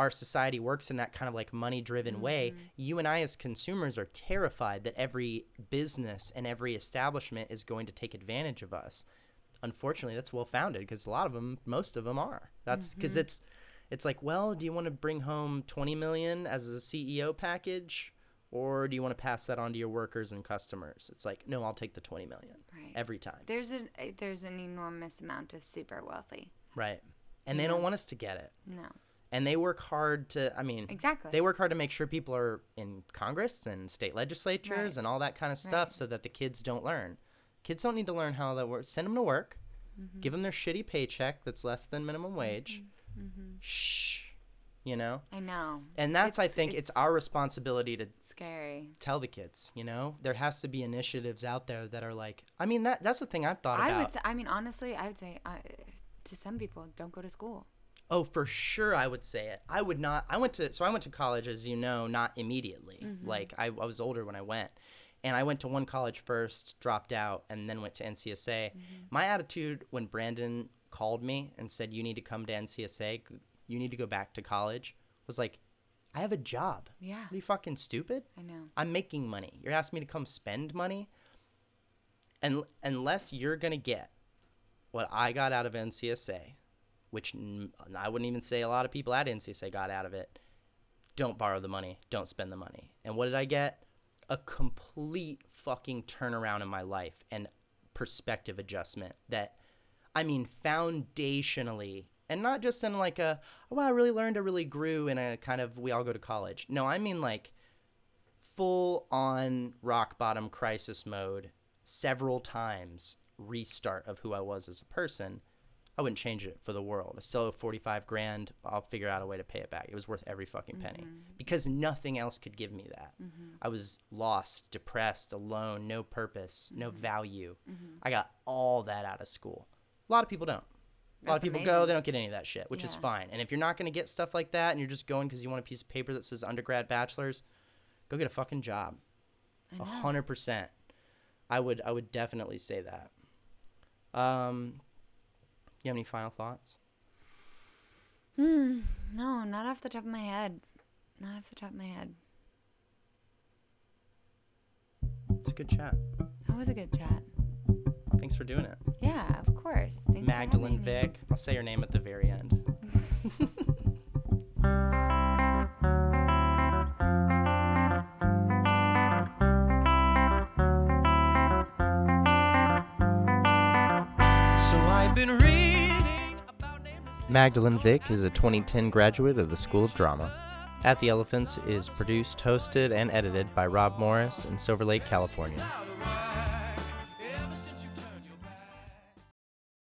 our society works in that kind of like money driven way, mm-hmm. you and I as consumers are terrified that every business and every establishment is going to take advantage of us. Unfortunately, that's well founded because a lot of them, most of them are. That's mm-hmm. because it's it's like, well, do you want to bring home 20 million as a CEO package or do you want to pass that on to your workers and customers? It's like, no, I'll take the 20 million Right. every time. There's an uh, there's an enormous amount of super wealthy. Right. And they mm-hmm. don't want us to get it. No. And they work hard to, I mean, Exactly. they work hard to make sure people are in Congress and state legislatures Right. and all that kind of stuff Right. so that the kids don't learn. Kids don't need to learn how that works. Send them to work, Mm-hmm. give them their shitty paycheck that's less than minimum wage. Mm-hmm. Shh. You know? I know. And that's, I think, it's, it's- our responsibility to Scary. tell the kids, you know? There has to be initiatives out there that are like, I mean, that that's the thing I've thought I about. would say, I mean honestly, I would say uh, to some people don't go to school. Oh, for sure, I would say it. I would not. I went to so I went to college, as you know, not immediately. Mm-hmm. Like I, I was older when I went, and I went to one college first, dropped out, and then went to NCSA. Mm-hmm. My attitude when Brandon called me and said, "You need to come to NCSA. You need to go back to college," was like, "I have a job. Yeah. Are you fucking stupid? I know. I'm making money. You're asking me to come spend money, and unless you're gonna get what I got out of NCSA, which I wouldn't even say a lot of people at NCSA got out of it, don't borrow the money, don't spend the money. And what did I get? A complete fucking turnaround in my life and perspective adjustment that, I mean, foundationally, and not just in like a, oh, I really learned, I really grew in a kind of, we all go to college. No, I mean like full on rock bottom crisis mode several times restart of who I was as a person, I wouldn't change it for the world. I still have 45 grand. I'll figure out a way to pay it back. It was worth every fucking penny because nothing else could give me that. I was lost, depressed, alone, no purpose, no value. I got all that out of school. A lot of people don't. A lot of That's people go, they don't get any of that shit, which is fine. And if you're not going to get stuff like that and you're just going because you want a piece of paper that says undergrad bachelor's, go get a fucking job. A hundred percent. I would I would definitely say that. Um you have any final thoughts? Hmm. No, not off the top of my head. Not off the top of my head. It's a good chat. That was a good chat. Thanks for doing it. Yeah, of course. Thanks for Magdalene me. Vick. I'll say your name at the very end. So I've been reading about nameless Magdalene Vick is a 2010 graduate of the School of Drama. At the Elephants is produced, hosted, and edited by Rob Morris in Silver Lake, California.